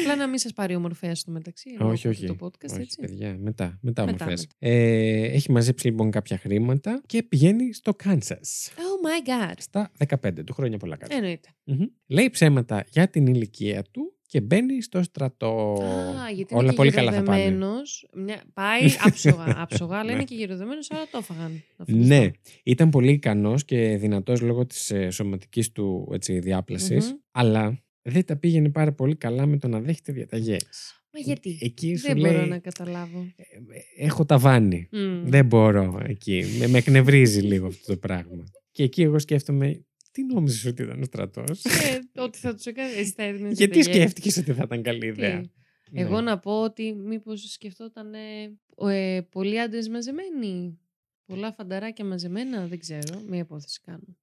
Απλά να μην σας πάρει ομορφέας στο μεταξύ. ενώ όχι, ακούτε όχι. Το podcast, όχι, έτσι. παιδιά. Μετά, μετά, Μετά, ομορφές. Ε, έχει μαζέψει λοιπόν κάποια χρήματα και πηγαίνει στο Κάνσας. Oh my god. Στα 15 του χρόνια πολλά κάτω. Εννοείται. Μμμ. Λέει ψέματα για την ηλικία του και μπαίνει στο στρατό. Α, γιατί Όλα είναι πολύ και καλά θα πάνε. γεροδεμένος. Μια... Πάει άψογα, άψογα, αλλά Ναι. είναι και γεροδεμένος, άρα το έφαγαν. να φανταστώ. Ναι, ήταν πολύ ικανός και δυνατός λόγω της ε, σωματικής του έτσι, διάπλασης, Μμμ. αλλά δεν τα πήγαινε πάρα πολύ καλά με το να δέχεται διαταγές. Μα γιατί; Εκεί σου Δεν λέει, μπορώ να καταλάβω. «Ε, ε, έχω ταβάνι. Μμ. Δεν μπορώ εκεί. Με, με εκνευρίζει λίγο αυτό το πράγμα. Και εκεί εγώ σκέφτομαι, τι νόμιζες ότι ήταν ο στρατός; Ε, ότι θα τους έκανε. Εσύ θα έδινες Γιατί διαταγές. σκέφτηκες ότι θα ήταν καλή ιδέα; Τι; Ναι. Εγώ να πω ότι μήπως σκεφτόταν ε, πολλοί άντρες μαζεμένοι. Πολλά φανταράκια μαζεμένα, δεν ξέρω. Μία υπόθεση κάνω.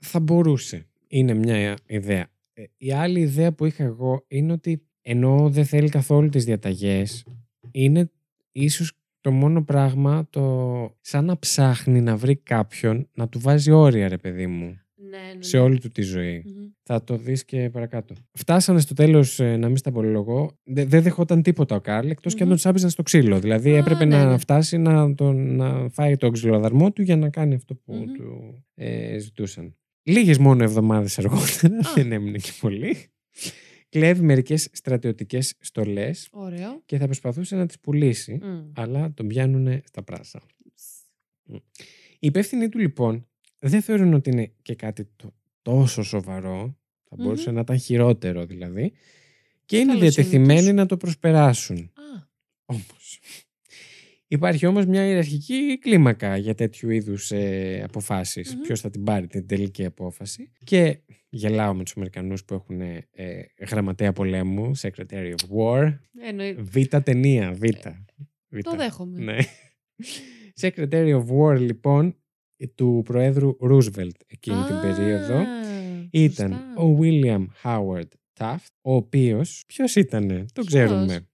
θα μπορούσε. Είναι μια ιδέα. Ε, Η άλλη ιδέα που είχα εγώ είναι ότι ενώ δεν θέλει καθόλου τις διαταγές, είναι ίσως το μόνο πράγμα το σαν να ψάχνει να βρει κάποιον να του βάζει όρια ρε παιδί μου Ναι, ναι. σε όλη του τη ζωή. Μμμ. Θα το δεις και παρακάτω. Φτάσανε στο τέλος, ε, να μην στα πολυλογώ, δε- δεν δεχόταν τίποτα ο Κάρλ εκτός και αν Μμμ. τον σάπιζαν στο ξύλο. Δηλαδή Α, έπρεπε ναι, να ναι. φτάσει να, τον, να φάει το ξυλοδαρμό του για να κάνει αυτό που Μμμ. του ε, ζητούσαν. Λίγες μόνο εβδομάδες αργότερα, Α. δεν έμεινε και πολύ, κλέβει μερικές στρατιωτικές στολές Ωραίο. και θα προσπαθούσε να τις πουλήσει, Μμ. αλλά τον πιάνουν στα πράσα. Οι υπεύθυνοι του λοιπόν δεν θεωρούν ότι είναι και κάτι το, τόσο σοβαρό, θα μπορούσε Μμμ. να ήταν χειρότερο δηλαδή, και είναι Καλοσύνη διατεθειμένοι τους. να το προσπεράσουν. Α, Όμως. Υπάρχει όμως μια ιεραρχική κλίμακα για τέτοιου είδους ε, αποφάσεις. Μμμ. Ποιος θα την πάρει την τελική απόφαση. Και γελάω με τους Αμερικανούς που έχουν ε, γραμματέα πολέμου, Secretary of War, εννοεί- Β ταινία, Β. Β. Το δέχομαι. Ναι. Secretary of War, λοιπόν, του Προέδρου Ρούσβελτ εκείνη την Α, περίοδο ήταν σωστά. ο William Howard Taft, ο οποίος, ποιος ήτανε, το Ποιος; ξέρουμε.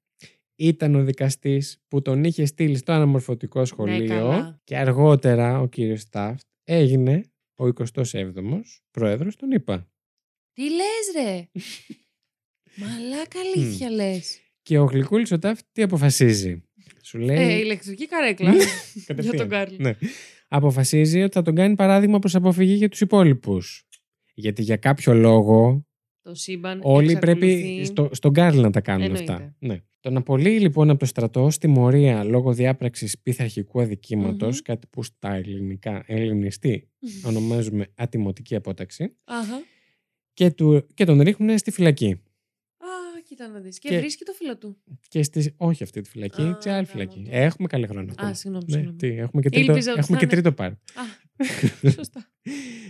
Ήταν ο δικαστής που τον είχε στείλει στο αναμορφωτικό σχολείο Ναι, καλά. και αργότερα ο κύριος Taft έγινε ο 27ος πρόεδρος των ΗΠΑ. Τι λες ρε; Μαλάκα αλήθεια λες. Και ο Γλυκούλης ο Taft τι αποφασίζει; Σου λέει... Ε, ηλεκτρική καρέκλα. Ναι, Για κατευθείαν. τον Κάρλ. Ναι. Αποφασίζει ότι θα τον κάνει παράδειγμα προς αποφυγή για τους υπόλοιπους. Γιατί για κάποιο λόγο Το σύμπαν όλοι πρέπει εξακολουθεί. στο, στον Κάρλ να τα κάνουν Εννοείται. αυτά. Ναι. Τον απολύει λοιπόν από το στρατό στη μορία λόγω διάπραξης πειθαρχικού αδικήματος, Μμμ. κάτι που στα ελληνικά ελληνιστή ονομάζουμε ατιμωτική απόταξη, Αχα. και, του, και τον ρίχνουν στη φυλακή. Α, κοίτα να δεις. Και, Και- βρίσκει το φίλο του. Και στη, όχι αυτή τη φυλακή, Α, σε άλλη γάμο φυλακή. το. Ε, έχουμε καλή χρόνο. Α, ακόμα. συγγνώμη, Ναι, συγγνώμη. τι, έχουμε και τρίτο, Ήλπιζα ότι έχουμε θα και είναι- τρίτο πάρ. Α, σωστά.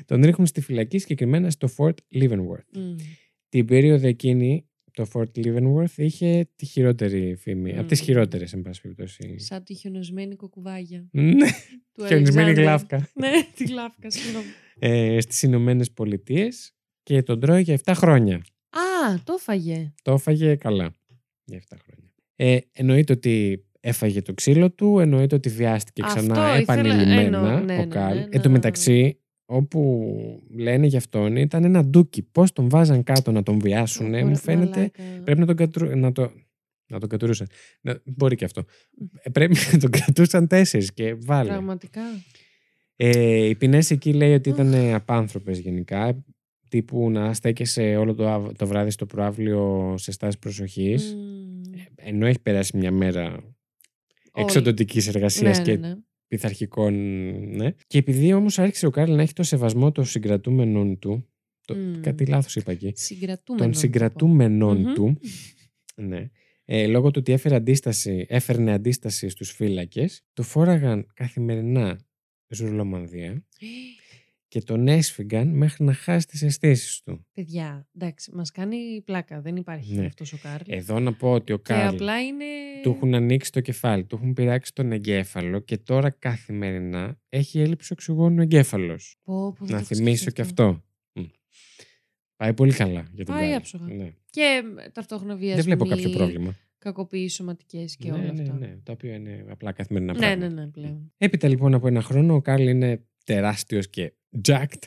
Τον ρίχνουν στη φυλακή συγκεκριμένα στο Fort Leavenworth. Μμ. Την περίοδο εκείνη το Fort Leavenworth είχε τη χειρότερη φήμη. Από τις Μμμ. χειρότερες, εν πάση περιπτώσει. Σαν τη χιονοσμένη κοκκουβάγια. Ναι, Του χιονισμένη Αλεξάνδρου. γλάφκα. Ναι, τη γλάφκα, συγγνώμη. Ε, στις Ηνωμένες Πολιτείες και τον τρώει για 7 χρόνια. Α, το έφαγε. Το έφαγε καλά για 7 χρόνια. Ε, εννοείται ότι έφαγε το ξύλο του, εννοείται ότι βιάστηκε Αυτό ξανά ήθελα- επανειλημμένα εννοώ, ναι, ο ναι, Καλ. ναι, Εν τω να- μεταξύ, όπου λένε για αυτόν ήταν ένα ντούκι. Πώς τον βάζαν κάτω να τον βιάσουν, Ωραία, μου φαίνεται μαλάκα. Πρέπει να τον, κατρου... να το... να τον κατουρούσαν. Να... Μπορεί και αυτό. Ε, Πρέπει να τον κρατούσαν τέσσερις και βάλε. Πραγματικά. Ε, οι ποινές εκεί λέει ότι ήταν απάνθρωπες γενικά. Τύπου να στέκεσαι όλο το, αβ- το βράδυ στο προάβλιο σε στάση προσοχής. Μμ. Ενώ έχει περάσει μια μέρα Όλη. εξοντοτικής εργασίας Ναι, και ναι, ναι. Πειθαρχικών. Ναι. Και επειδή όμως άρχισε ο Κάρλ να έχει το σεβασμό των συγκρατούμενων του. Το... Μμ. Κάτι λάθος είπα εκεί. Συγκρατούμενο. των θα πω. συγκρατούμενων Μμμ. του. Ναι. Ε, λόγω του ότι έφερε αντίσταση, έφερνε αντίσταση στους φύλακες, του φόραγαν καθημερινά ζουρλομανδύα και τον έσφιγγαν μέχρι να χάσει τις αισθήσεις του. Παιδιά, εντάξει, μας κάνει πλάκα. Δεν υπάρχει Ναι. αυτός ο Κάρλ. Εδώ να πω ότι ο και Κάρλ απλά είναι... του έχουν ανοίξει το κεφάλι, του έχουν πειράξει τον εγκέφαλο και τώρα καθημερινά έχει έλλειψη οξυγόνου ο εγκέφαλος. Πω, πω, δεν Να το θυμίσω σκέφτηκα και αυτό. Μμ. Πάει πολύ καλά για τον Πάει Κάρλ. άψογα. Ναι. Και ε, ταυτόχρονα βιασμοί, Δεν βλέπω κάποιο πρόβλημα. κακοποιήσεις σωματικές και ναι, όλα ναι, αυτά. ναι, το οποίο είναι απλά καθημερινά ναι, πράγματα. ναι, ναι, πλέον. Έπειτα λοιπόν από ένα χρόνο ο Κάρλ είναι τεράστιος και jacked,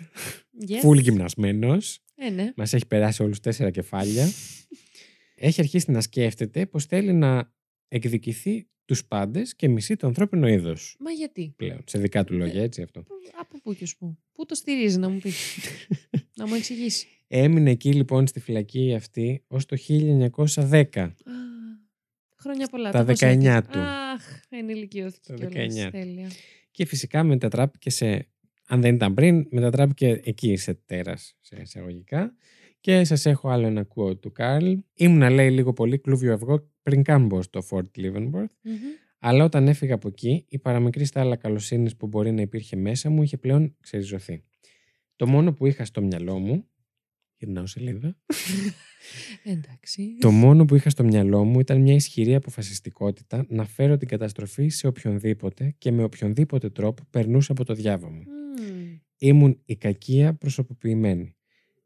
Yes. full γυμνασμένος. Ε, ναι. Μας έχει περάσει όλους τέσσερα κεφάλια. έχει αρχίσει να σκέφτεται πως θέλει να εκδικηθεί τους πάντες και μισεί το ανθρώπινο είδος Μα γιατί; πλέον. Σε δικά του λόγια, έτσι αυτό. Από πού και ως πού. Πού το στηρίζει να μου πεις; να μου εξηγήσει. Έμεινε εκεί λοιπόν στη φυλακή αυτή ως το 1910. Α, χρόνια πολλά. Τα το 19 του. Αχ, ενηλικιώθηκε Τα κιόλας. 19. Τέλεια. Και φυσικά μετατράπηκε σε, αν δεν ήταν πριν, μετατράπηκε εκεί σε τέρας, σε εισαγωγικά. Και σας έχω άλλο ένα quote του Καρλ. Ήμουνα λέει λίγο πολύ κλούβιο αυγό πριν καν μπω στο Fort Leavenworth. Μμμ. Αλλά όταν έφυγα από εκεί, η παραμικρή στάλα καλοσύνης που μπορεί να υπήρχε μέσα μου είχε πλέον ξεριζωθεί. Το μόνο που είχα στο μυαλό μου. Γυρνάω σελίδα. Εντάξει. Το μόνο που είχα στο μυαλό μου ήταν μια ισχυρή αποφασιστικότητα να φέρω την καταστροφή σε οποιονδήποτε και με οποιονδήποτε τρόπο περνούσε από το διάβα μου. Μμμ. Ήμουν η κακία προσωποποιημένη.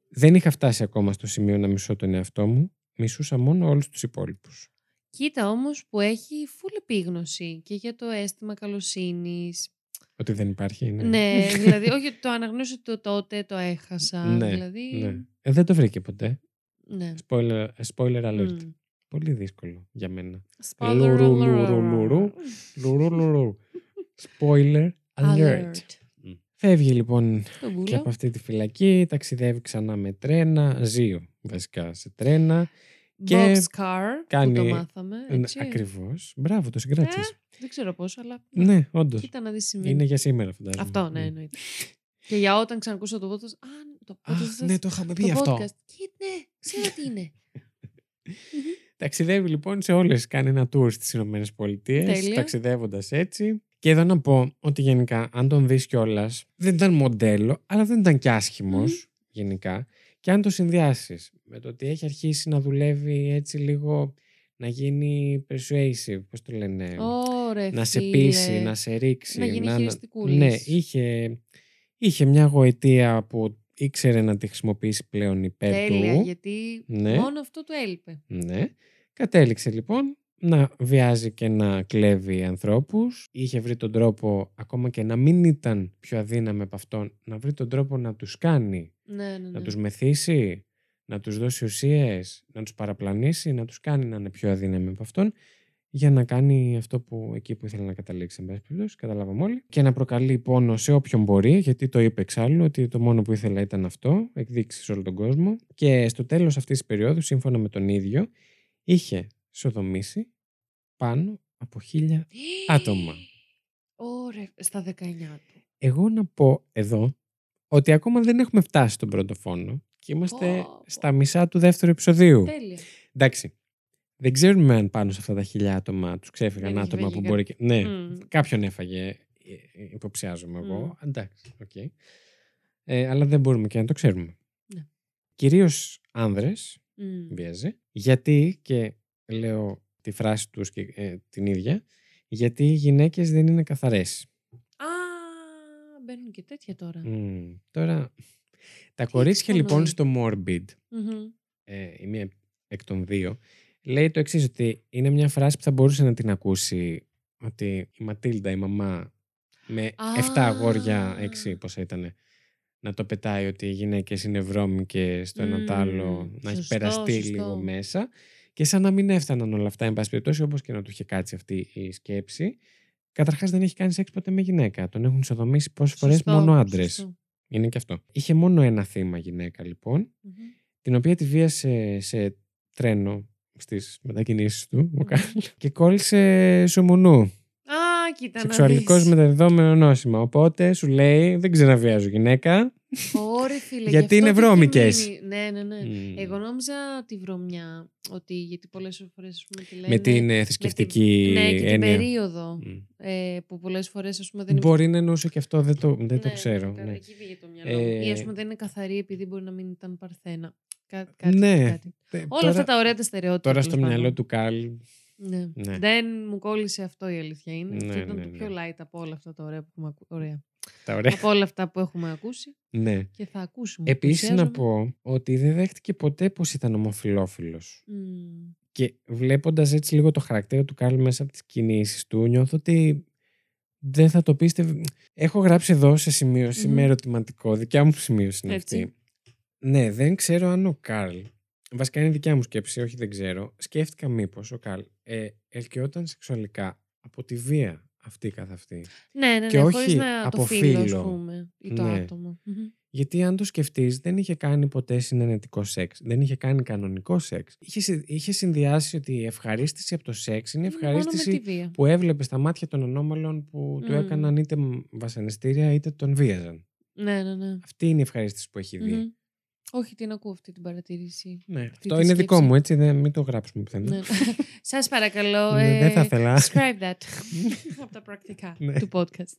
Δεν είχα φτάσει ακόμα στο σημείο να μισώ τον εαυτό μου, μισούσα μόνο όλους τους υπόλοιπους. Κοίτα όμως που έχει full επίγνωση και για το αίσθημα καλοσύνης. Ότι δεν υπάρχει, είναι. Ναι, δηλαδή όχι ότι το αναγνώρισε το τότε, το έχασα. Ναι, δηλαδή, ναι. Ε, δεν το βρήκε ποτέ. ναι. Spoiler, spoiler alert. Μμ. Πολύ δύσκολο για μένα. Spoiler Λουρου, alert. λουρου, λουρου. Λουρου, λουρου. Spoiler alert. Φεύγει λοιπόν Το και βούλο. από αυτή τη φυλακή, ταξιδεύει ξανά με τρένα, ζύο βασικά σε τρένα. και Boxcar κάνει- που το μάθαμε. Έτσι. Ακριβώς. Μπράβο, το συγκράτησες. Δεν ξέρω πώς, αλλά Ναι, όντως. κοίτα να δεις τι συμβαίνει. Είναι για σήμερα φαντάζομαι. Αυτό, ναι, εννοείται. και για όταν ξανακούσω το podcast. Α, το podcast Αχ, σας- ναι, το είχαμε πει το αυτό. podcast. Και, ναι, ξέρω τι είναι. Ταξιδεύει λοιπόν σε όλες, κάνει ένα tour στις Ηνωμένες Πολιτείες, Τέλεια. ταξιδεύοντας έτσι. Και εδώ να πω ότι γενικά, αν τον δεις κιόλας, δεν ήταν μοντέλο, αλλά δεν ήταν κι άσχημος γενικά. Και αν το συνδυάσεις με το ότι έχει αρχίσει να δουλεύει έτσι λίγο, να γίνει persuasive, πώς το λένε, Ωραία, να σε φίλε. πείσει, να σε ρίξει. Να γίνει χειριστικούλης. Ναι, είχε, είχε μια γοητεία που ήξερε να τη χρησιμοποιήσει πλέον υπέρ Τέλεια, του. γιατί Ναι. μόνο αυτό του έλειπε. Ναι. Κατέληξε λοιπόν να βιάζει και να κλέβει ανθρώπους. Είχε βρει τον τρόπο, ακόμα και να μην ήταν πιο αδύναμη από αυτόν, να βρει τον τρόπο να τους κάνει, Ναι, ναι, ναι. να τους μεθύσει, να τους δώσει ουσίες, να τους παραπλανήσει, να τους κάνει να είναι πιο αδύναμοι από αυτόν για να κάνει αυτό που εκεί που ήθελε να καταλήξει, εν πάση περιπτώσει, καταλάβαμε όλοι. Και να προκαλεί πόνο σε όποιον μπορεί, γιατί το είπε εξάλλου ότι το μόνο που ήθελα ήταν αυτό, εκδείξεις σε όλο τον κόσμο. Και στο τέλος αυτής της περίοδου, σύμφωνα με τον ίδιο, είχε σοδομήσει πάνω από χίλια άτομα. Ωραία, στα 19 του. Εγώ να πω εδώ ότι ακόμα δεν έχουμε φτάσει στον πρώτο φόνο και είμαστε Πω, πω. στα μισά του δεύτερου επεισοδίου. Τέλεια. Εντάξει. Δεν ξέρουμε αν πάνω σε αυτά τα χίλια άτομα τους ξέφυγαν Δεν είχε άτομα φύγει που μπορεί. και- Ναι, Μμ. κάποιον έφαγε, ε, ε, υποψιάζομαι εγώ. Μμ. Εντάξει, οκ. Ε, αλλά δεν μπορούμε και να το ξέρουμε. Ναι. Κυρίως άνδρες Μμ. βίαζε. Γιατί, και λέω τη φράση τους και, ε, την ίδια, γιατί οι γυναίκες δεν είναι καθαρές. Α, μπαίνουν και τέτοια τώρα. Μμ, τώρα, τα Τι κορίτσια λοιπόν εξπονοεί. στο Morbid, Μμμ. ε, η μία εκ των δύο, λέει το εξής ότι είναι μια φράση που θα μπορούσε να την ακούσει ότι η Ματίλντα, η μαμά, με Α. 7 αγόρια, 6 πόσα ήταν, να το πετάει ότι οι γυναίκες είναι βρώμικες στο ένα το άλλο, Μμμ, να έχει σωστό, περαστεί σωστό. λίγο μέσα και σαν να μην έφταναν όλα αυτά, εν πάση περιπτώσει, όπως και να του είχε κάτσει αυτή η σκέψη. Καταρχάς δεν έχει κάνει σεξ ποτέ με γυναίκα. Τον έχουν σοδομήσει πόσες φορές Σωστό, μόνο άντρες. σωστό. Είναι και αυτό. Είχε μόνο ένα θύμα γυναίκα λοιπόν, Μμμ. την οποία τη βίασε σε τρένο στις μετακινήσεις του ο Μμμ. Καρλ, και κόλλησε σουμουνού. Α, κοίτα να Σεξουαλικός δεις. μεταδεδομένο νόσημα. Οπότε σου λέει δεν ξαναβιάζω γυναίκα, Ωρε φίλε. γι' Γιατί αυτό είναι το είχε βρώμικες. μείνει. Ναι, ναι, ναι. Μμμ. Εγώ νόμιζα τη βρωμιά. Ότι γιατί πολλές φορές πούμε τη λένε. Με την ε, θρησκευτική Ναι, και την έννοια. περίοδο. Μμ. Ε, που πολλές φορές ας πούμε δεν είναι. Μπορεί να εννοούσε και αυτό, δεν το, δεν το Ναι, ξέρω. ναι, ναι. Εκεί πήγε το μυαλό. μου. Ή Ε, ας πούμε δεν είναι καθαρή επειδή μπορεί να μην ήταν παρθένα. Κά, κάτι, Ναι. κάτι. Ε, Όλα τώρα- αυτά τα ωραία τα στερεότυπα. Τώρα τέλος στο μυαλό πάντων. του Καρλ. Ναι. Ναι. Δεν μου κόλλησε αυτό η αλήθεια είναι. Ναι, και ήταν ναι, το ναι. πιο light από όλα αυτά τα ωραία που έχουμε, ακου... ωραία. Τα ωραία. από όλα αυτά που έχουμε ακούσει ναι. και θα ακούσουμε. Επίσης να πλησιάζομαι. πω ότι δεν δέχτηκε ποτέ πως ήταν ομοφιλόφιλος. Μμμ. Και βλέποντας έτσι λίγο το χαρακτήρα του Καρλ μέσα από τις κινήσεις του, νιώθω ότι δεν θα το πίστευε. Έχω γράψει εδώ σε σημείωση Μμμ. με ερωτηματικό. Δικιά μου σημείωση είναι Έτσι. αυτή. Ναι, δεν ξέρω αν ο Καρλ. Βασικά είναι δικιά μου σκέψη, όχι δεν ξέρω. Σκέφτηκα μήπως ο Καρλ ε, ελκυόταν σεξουαλικά από τη βία αυτή καθ' αυτή. Ναι, ναι, Και ναι, όχι χωρίς να από το φίλο, φίλο. ας πούμε, ή το Ναι. άτομο. Μμμ. Γιατί αν το σκεφτείς δεν είχε κάνει ποτέ συνενετικό σεξ. Δεν είχε κάνει κανονικό σεξ. Είχε, συ- είχε συνδυάσει ότι η ευχαρίστηση από το σεξ είναι Είναι Μόνο με ευχαρίστηση τη βία. που έβλεπε στα μάτια των ανώμαλων που του Μμμ. έκαναν είτε μ- βασανιστήρια είτε τον βίαζαν. Ναι, ναι, ναι. Αυτή είναι η ευχαρίστηση που έχει δει. Μμμ. Όχι, την ακούω αυτή την παρατήρηση. Ναι, Αυτή αυτό τη είναι δικό σκέψη. μου, έτσι. Δεν, μην το γράψουμε πουθενά. Ναι. Σας παρακαλώ. Ναι, ε, δεν θα ήθελα. Describe that. από τα πρακτικά Ναι. του podcast.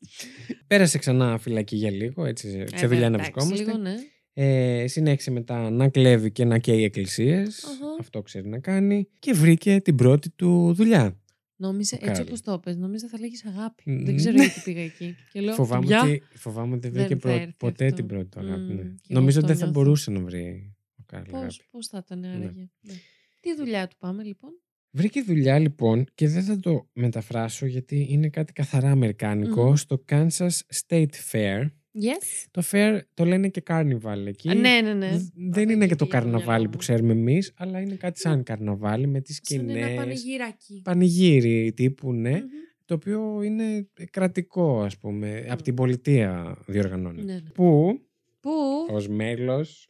Πέρασε ξανά φυλακή για λίγο, έτσι, σε- σε Ε, δουλειά να εντάξει, βρισκόμαστε. Λίγο, ναι. Ε, συνέχισε μετά να κλέβει και να καίει εκκλησίες. Αχα. Αυτό ξέρει να κάνει. Και βρήκε την πρώτη του δουλειά. Νόμιζε, Ο έτσι Κάρλ. όπως το πες, νόμιζα θα λέγεις αγάπη. Μμμ. Δεν ξέρω γιατί πήγα εκεί. Και λέω, Φοβάμαι «Δουλειά». ότι, φοβάμαι ότι δεν Δεν βρήκε θα πρω- έρθει ποτέ αυτό. την πρώτη του αγάπη. Μμμ, ναι. και εγώ Νομίζω αυτό δεν θα νιώθω. μπορούσε να βρει ο Κάρλ αγάπη. Πώς, πώς θα ήταν άραγε. Ναι. Τι δουλειά του πάμε λοιπόν; Βρήκε δουλειά λοιπόν και δεν θα το μεταφράσω γιατί είναι κάτι καθαρά αμερικάνικο Μμμ. στο Kansas State Fair. Yes. Το fair το λένε και carnival εκεί. Α, ναι, ναι, ναι. Δ- Δεν Εκεί είναι και το πήγε το μυαλό καρναβάλι μου. που ξέρουμε εμείς, αλλά είναι κάτι σαν καρναβάλι με τις Σαν ένα σκηνές. πανηγυράκι. Πανηγύρι τύπου, ναι. Μμμ. Το οποίο είναι κρατικό, ας πούμε, από Μμ. την πολιτεία διοργανώνεται. Ναι, ναι. Που, Πού; ως μέλος,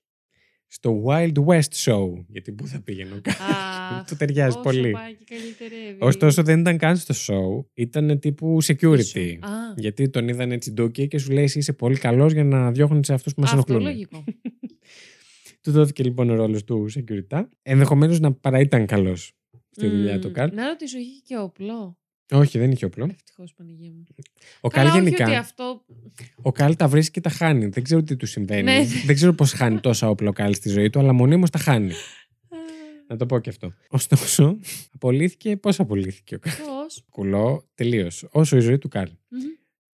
στο Wild West Show, γιατί πού θα πήγαινε ο Κάρλ. Αχ, Του ταιριάζει όσο πολύ. πάει και καλυτερεύει. Ωστόσο δεν ήταν καν στο show, ήταν τύπου security. Πίσω. Α, Γιατί τον είδαν έτσι ντούκι και σου λέει εσύ είσαι πολύ καλός για να διώχνεις σε αυτούς που μας αυτό ενοχλούν. λογικό. Του δόθηκε λοιπόν ο ρόλος του security. Ενδεχομένως να παρά ήταν καλός στη δουλειά Μμμ. του Καρλ. Να ρωτήσω, είχε και όπλο; Όχι, δεν είχε όπλο. Ευτυχώς Παναγία μου. Ο Καρλ Καλά, όχι γενικά. ότι αυτό. Ο Καλ τα βρίσκει και τα χάνει. Δεν ξέρω τι του συμβαίνει. Ναι. Δεν ξέρω πώς χάνει τόσα όπλα ο Καλ στη ζωή του, αλλά μονίμως τα χάνει. Να το πω και αυτό. Ωστόσο, απολύθηκε. Πώς απολύθηκε ο Καλ; Πώς; Κουλό, τελείως. Όσο η ζωή του Καλ.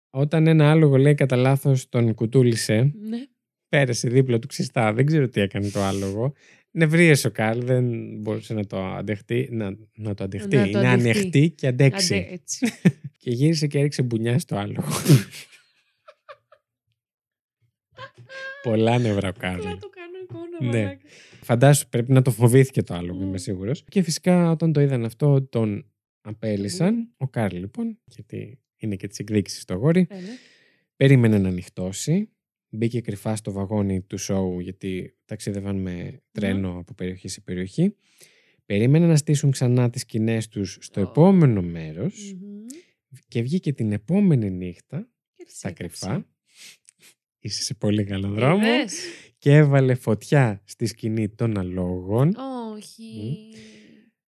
Όταν ένα άλογο λέει κατά λάθος τον κουτούλησε, Ναι. πέρασε δίπλα του ξυστά. Δεν ξέρω τι έκανε το άλογο. Νευρίασε ο Καλ, δεν μπορούσε να το αντεχτεί. Να, να το αντεχτεί. Να το Είναι αντεχτεί. ανοιχτή και αντέξει. Αντέ, έτσι. Και γύρισε και έριξε μπουνιά στο άλογο. Πολλά νεύρα ο Καρλ. Απλά το κάνω εικόνα, Ναι. μαλάκα. Φαντάσου πρέπει να το φοβήθηκε το άλογο, Μμ. είμαι σίγουρος. Και φυσικά όταν το είδαν αυτό τον απέλησαν. Ο Καρλ λοιπόν, γιατί είναι και τις εκδίκησεις στο αγόρι, Ε, ναι. περίμενε να ανοιχτώσει. Μπήκε κρυφά στο βαγόνι του σοου γιατί ταξίδευαν με τρένο από περιοχή σε περιοχή. Περίμενε να στήσουν ξανά τις σκηνές τους στο Ω. επόμενο μέρος Μμμ. και βγήκε την επόμενη νύχτα Και τις στα έκαψε. κρυφά. Είσαι σε πολύ καλό δρόμο. Είδες; Και έβαλε φωτιά στη σκηνή των αλόγων. Όχι.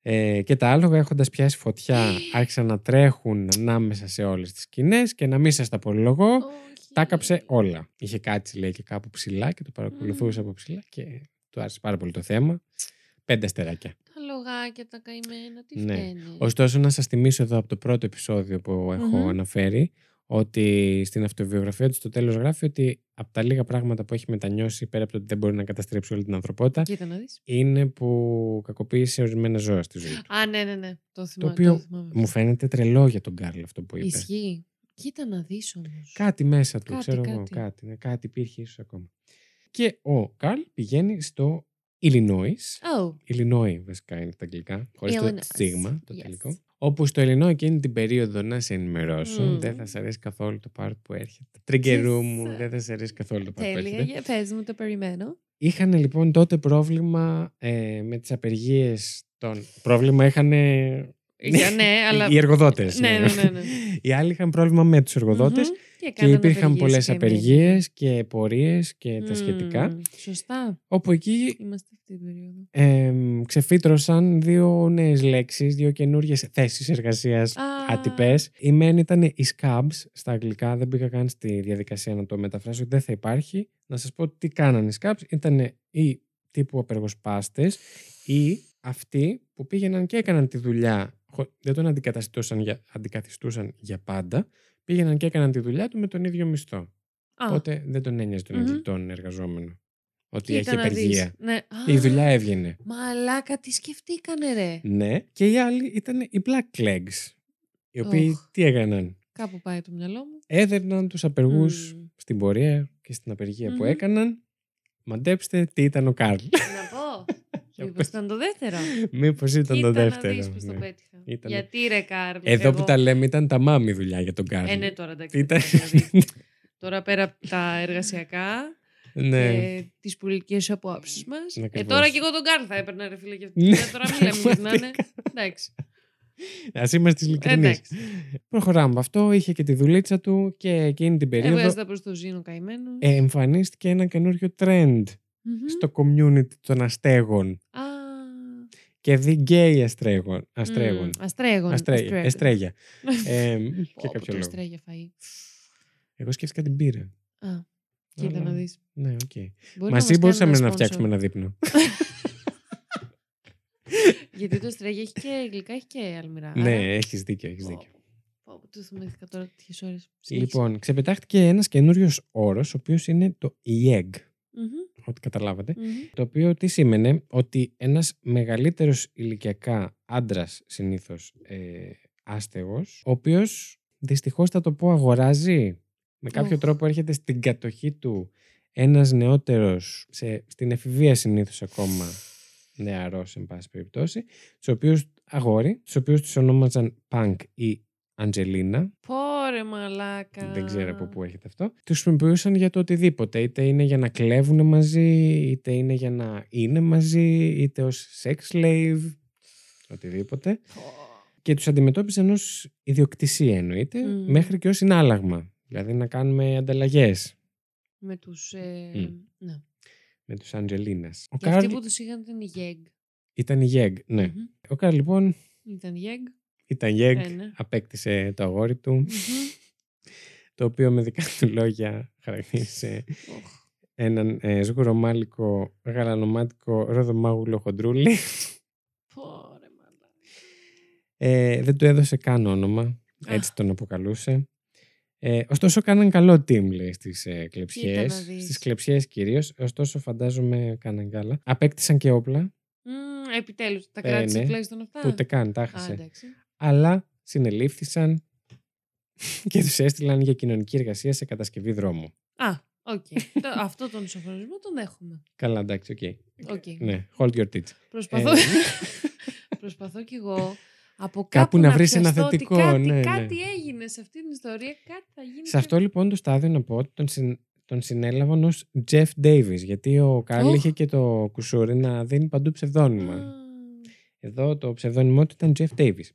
Ε, και τα άλογα έχοντας πιάσει φωτιά άρχισαν να τρέχουν ανάμεσα σε όλες τις σκηνές και να μην σας τα απολογώ, Όχι. Τα κάψε όλα. Είχε κάτσει λέει και κάπου ψηλά και το παρακολουθούσε από ψηλά και του άρεσε πάρα πολύ το θέμα. Πέντε αστεράκια. Τα λογάκια τα καημένα, τι Ναι. φταίνε. Ωστόσο να σας θυμίσω εδώ από το πρώτο επεισόδιο που έχω Μμμ. αναφέρει ότι στην αυτοβιογραφία του στο τέλος γράφει ότι από τα λίγα πράγματα που έχει μετανιώσει πέρα από το ότι δεν μπορεί να καταστρέψει όλη την ανθρωπότητα Κοίτα να δεις. είναι που κακοποίησε ορισμένα ζώα στη ζωή του. Α, ναι, ναι, ναι. Το, θυμά, οποίο το θυμάμαι. Μου φαίνεται τρελό για τον Κάρλ αυτό που είπε. Ισχύει. Κοίτα να δεις όμως. Κάτι μέσα του, Κάτι, ξέρω εγώ. κάτι. Κάτι, ναι, κάτι υπήρχε ίσως ακόμα. Και ο Καρλ πηγαίνει στο Illinois. Oh, Illinois βασικά είναι τα αγγλικά, χωρίς το Illinois. στίγμα το Yes. τελικό. Όπου στο Illinois εκείνη την περίοδο να σε ενημερώσω, Μμμ. δεν θα σε αρέσει καθόλου το part που έρχεται. Trigger μου, δεν θα σε αρέσει καθόλου το part που τέλεια. έρχεται. Για πες μου, το περιμένω. Είχαν λοιπόν τότε πρόβλημα ε, με τις απεργίες των... Πρόβλημα είχαν Για, ναι, αλλά. Οι εργοδότες. Ναι, ναι, ναι. ναι. Οι άλλοι είχαν πρόβλημα με τους εργοδότες Μμμ. και κάνανε υπήρχαν απεργίες πολλές και απεργίες και πορείες και τα Μμμ, σχετικά. Σωστά. Όπου εκεί Είμαστε αυτή την περίοδο. εμ, ξεφύτρωσαν δύο νέες λέξεις, δύο καινούριε θέσεις εργασίας Α. άτυπες. Η μεν ήταν οι scabs στα αγγλικά, δεν πήγα καν στη διαδικασία να το μεταφράσω, δεν θα υπάρχει. Να σας πω τι κάνανε οι scabs. Ήταν οι τύπου απεργοσπάστες ή αυτοί που πήγαιναν και έκαναν τη δουλειά, χω- δεν τον αντικαταστούσαν για, αντικαθιστούσαν για πάντα, πήγαιναν και έκαναν τη δουλειά του με τον ίδιο μισθό. Α, Οπότε δεν τον ένοιαζε τον, Μμμ. ίδιο τον εργαζόμενο. Ότι κοίτα έχει να δεις. απεργία. Ναι. Η Α, δουλειά έβγαινε. Μαλάκα, τι σκεφτήκανε, ρε. Ναι. Και οι άλλοι ήταν οι black legs. Οι οποίοι Οχ. τι έκαναν; Κάπου πάει το μυαλό μου. Έδερναν τους απεργούς Μμμ. στην πορεία και στην απεργία που Μμμ. έκαναν. Μαντέψτε τι ήταν ο Καρλ. Να πω. Για Μήπως πες. ήταν το δεύτερο. Μήπως ήταν Κοίτα το να δεύτερο. δεις πώς το ναι. Πέτυχα. Ήταν- Γιατί ρε Κάρλ. Εδώ εγώ- που τα λέμε ήταν τα μάμη δουλειά για τον Καρλ. Ε, ναι, τώρα εντάξει. Ήταν... δηλαδή, τώρα πέρα από τα εργασιακά ναι. και τις πολιτικές απόψει μας. Ε, Ακριβώς. τώρα και εγώ τον Κάρλ θα έπαιρνα, ρε φίλε. Και Ναι, τώρα μην λέμε γιατί να είναι. Εντάξει. Ας είμαστε ειλικρινείς. Εντάξει. Προχωράμε από αυτό. Είχε και τη δουλίτσα του και εκείνη την περίοδο Έβγαζε προς το ζήνο καημένος. ε, εμφανίστηκε ένα καινούριο trend στο community των αστέγων. Α. Και δει γκέι αστρέγων. Αστρέγων. μμ, Αστρέγων. Αστρέ- αστρέ- Εστρέγια. ε, Πω, και πω, κάποιο το λόγο. αστρέγια φαΐ. Εγώ σκέφτηκα την πύρα. Α, κοίτα Αλλά- να δεις. Ναι, οκ. Μπορεί να Μαζί μας μπορούσαμε κάνουν να sponsor. φτιάξουμε ένα δείπνο. Γιατί το αστρέγια έχει και γλυκά, έχει και αλμυρά. ναι, έχεις δίκιο, έχεις Πω, δίκιο. πω, πω, το θυμήθηκα τώρα τέτοιες ώρες. Λοιπόν, ξεπετάχτηκε ένας καινούριος όρος, ο οποίος είναι το IEG. Ό,τι καταλάβατε. Το οποίο τι σήμαινε, ότι ένας μεγαλύτερος ηλικιακά άντρας συνήθως ε, άστεγος, ο οποίος δυστυχώς θα το πω αγοράζει, με κάποιο Οχ. τρόπο έρχεται στην κατοχή του ένας νεότερος, σε, στην εφηβεία συνήθως ακόμα νεαρός εν πάση περιπτώσει, τους οποίους αγόρι, τους οποίους τους ονόμαζαν Punk ή Αντζελίνα, Πόρε μαλάκα. δεν ξέρω από πού έρχεται αυτό. Τους χρησιμοποιούσαν για το οτιδήποτε. Είτε είναι για να κλέβουν μαζί, είτε είναι για να είναι μαζί, είτε ως sex slave, οτιδήποτε. Πω. Και τους αντιμετώπιζαν ως ιδιοκτησία εννοείται, Μμ. μέχρι και ως συνάλλαγμα. Δηλαδή να κάνουμε ανταλλαγές Με τους... Ε, Μμ. ναι. με τους Αντζελίνας. Ο Και αυτοί Καρλ που τους είχαν ήταν η Γέγ. ήταν η Γέγ, ναι. Μμμ. Ο Καρλ λοιπόν Ήταν Γέγ. Ήταν Γέγ, Ε, ναι. απέκτησε το αγόρι του, Μμμ. το οποίο με δικά του λόγια χαρακτήρισε Οχ. έναν ε, σγουρομάλικο, γαλανομάτικο, ροδομάγουλο χοντρούλι. Πόρε μαλάκα. Ε, δεν του έδωσε καν όνομα. Έτσι Α. τον αποκαλούσε. Ε, ωστόσο, κάναν καλό team, λέει, στις ε, Κοίτα κλεψιές. να δεις. Στις κλεψιές κυρίως. Ωστόσο, φαντάζομαι κάναν καλά. Απέκτησαν και όπλα. Μμ, Επιτέλους. Τα Ε, κράτησε ναι. τουλάχιστον αυτά. Ούτε καν τα Α, έχασε. εντάξει. Αλλά συνελήφθησαν και τους έστειλαν για κοινωνική εργασία σε κατασκευή δρόμου. Α, οκ. Το- Αυτό τον ισοχρονισμό τον έχουμε. Καλά, εντάξει, οκ. Οκ. Ναι, hold your tits. Προσπαθώ, Ε, προσπαθώ κι εγώ από κάπου, Κάπου να βρεις ένα πιαστώ ότι θετικό, Κάτι, ναι, ναι. κάτι έγινε σε αυτή την ιστορία, κάτι θα γίνει. Σε αυτό λοιπόν το στάδιο να πω ότι τον, συν, τον συνέλαβαν ως Jeff Davis γιατί ο Καρλ Οχ. είχε και το κουσούρι να δίνει παντού ψευδόνυμα. Α, Εδώ το ψευδόνυμό του ήταν Jeff Davis.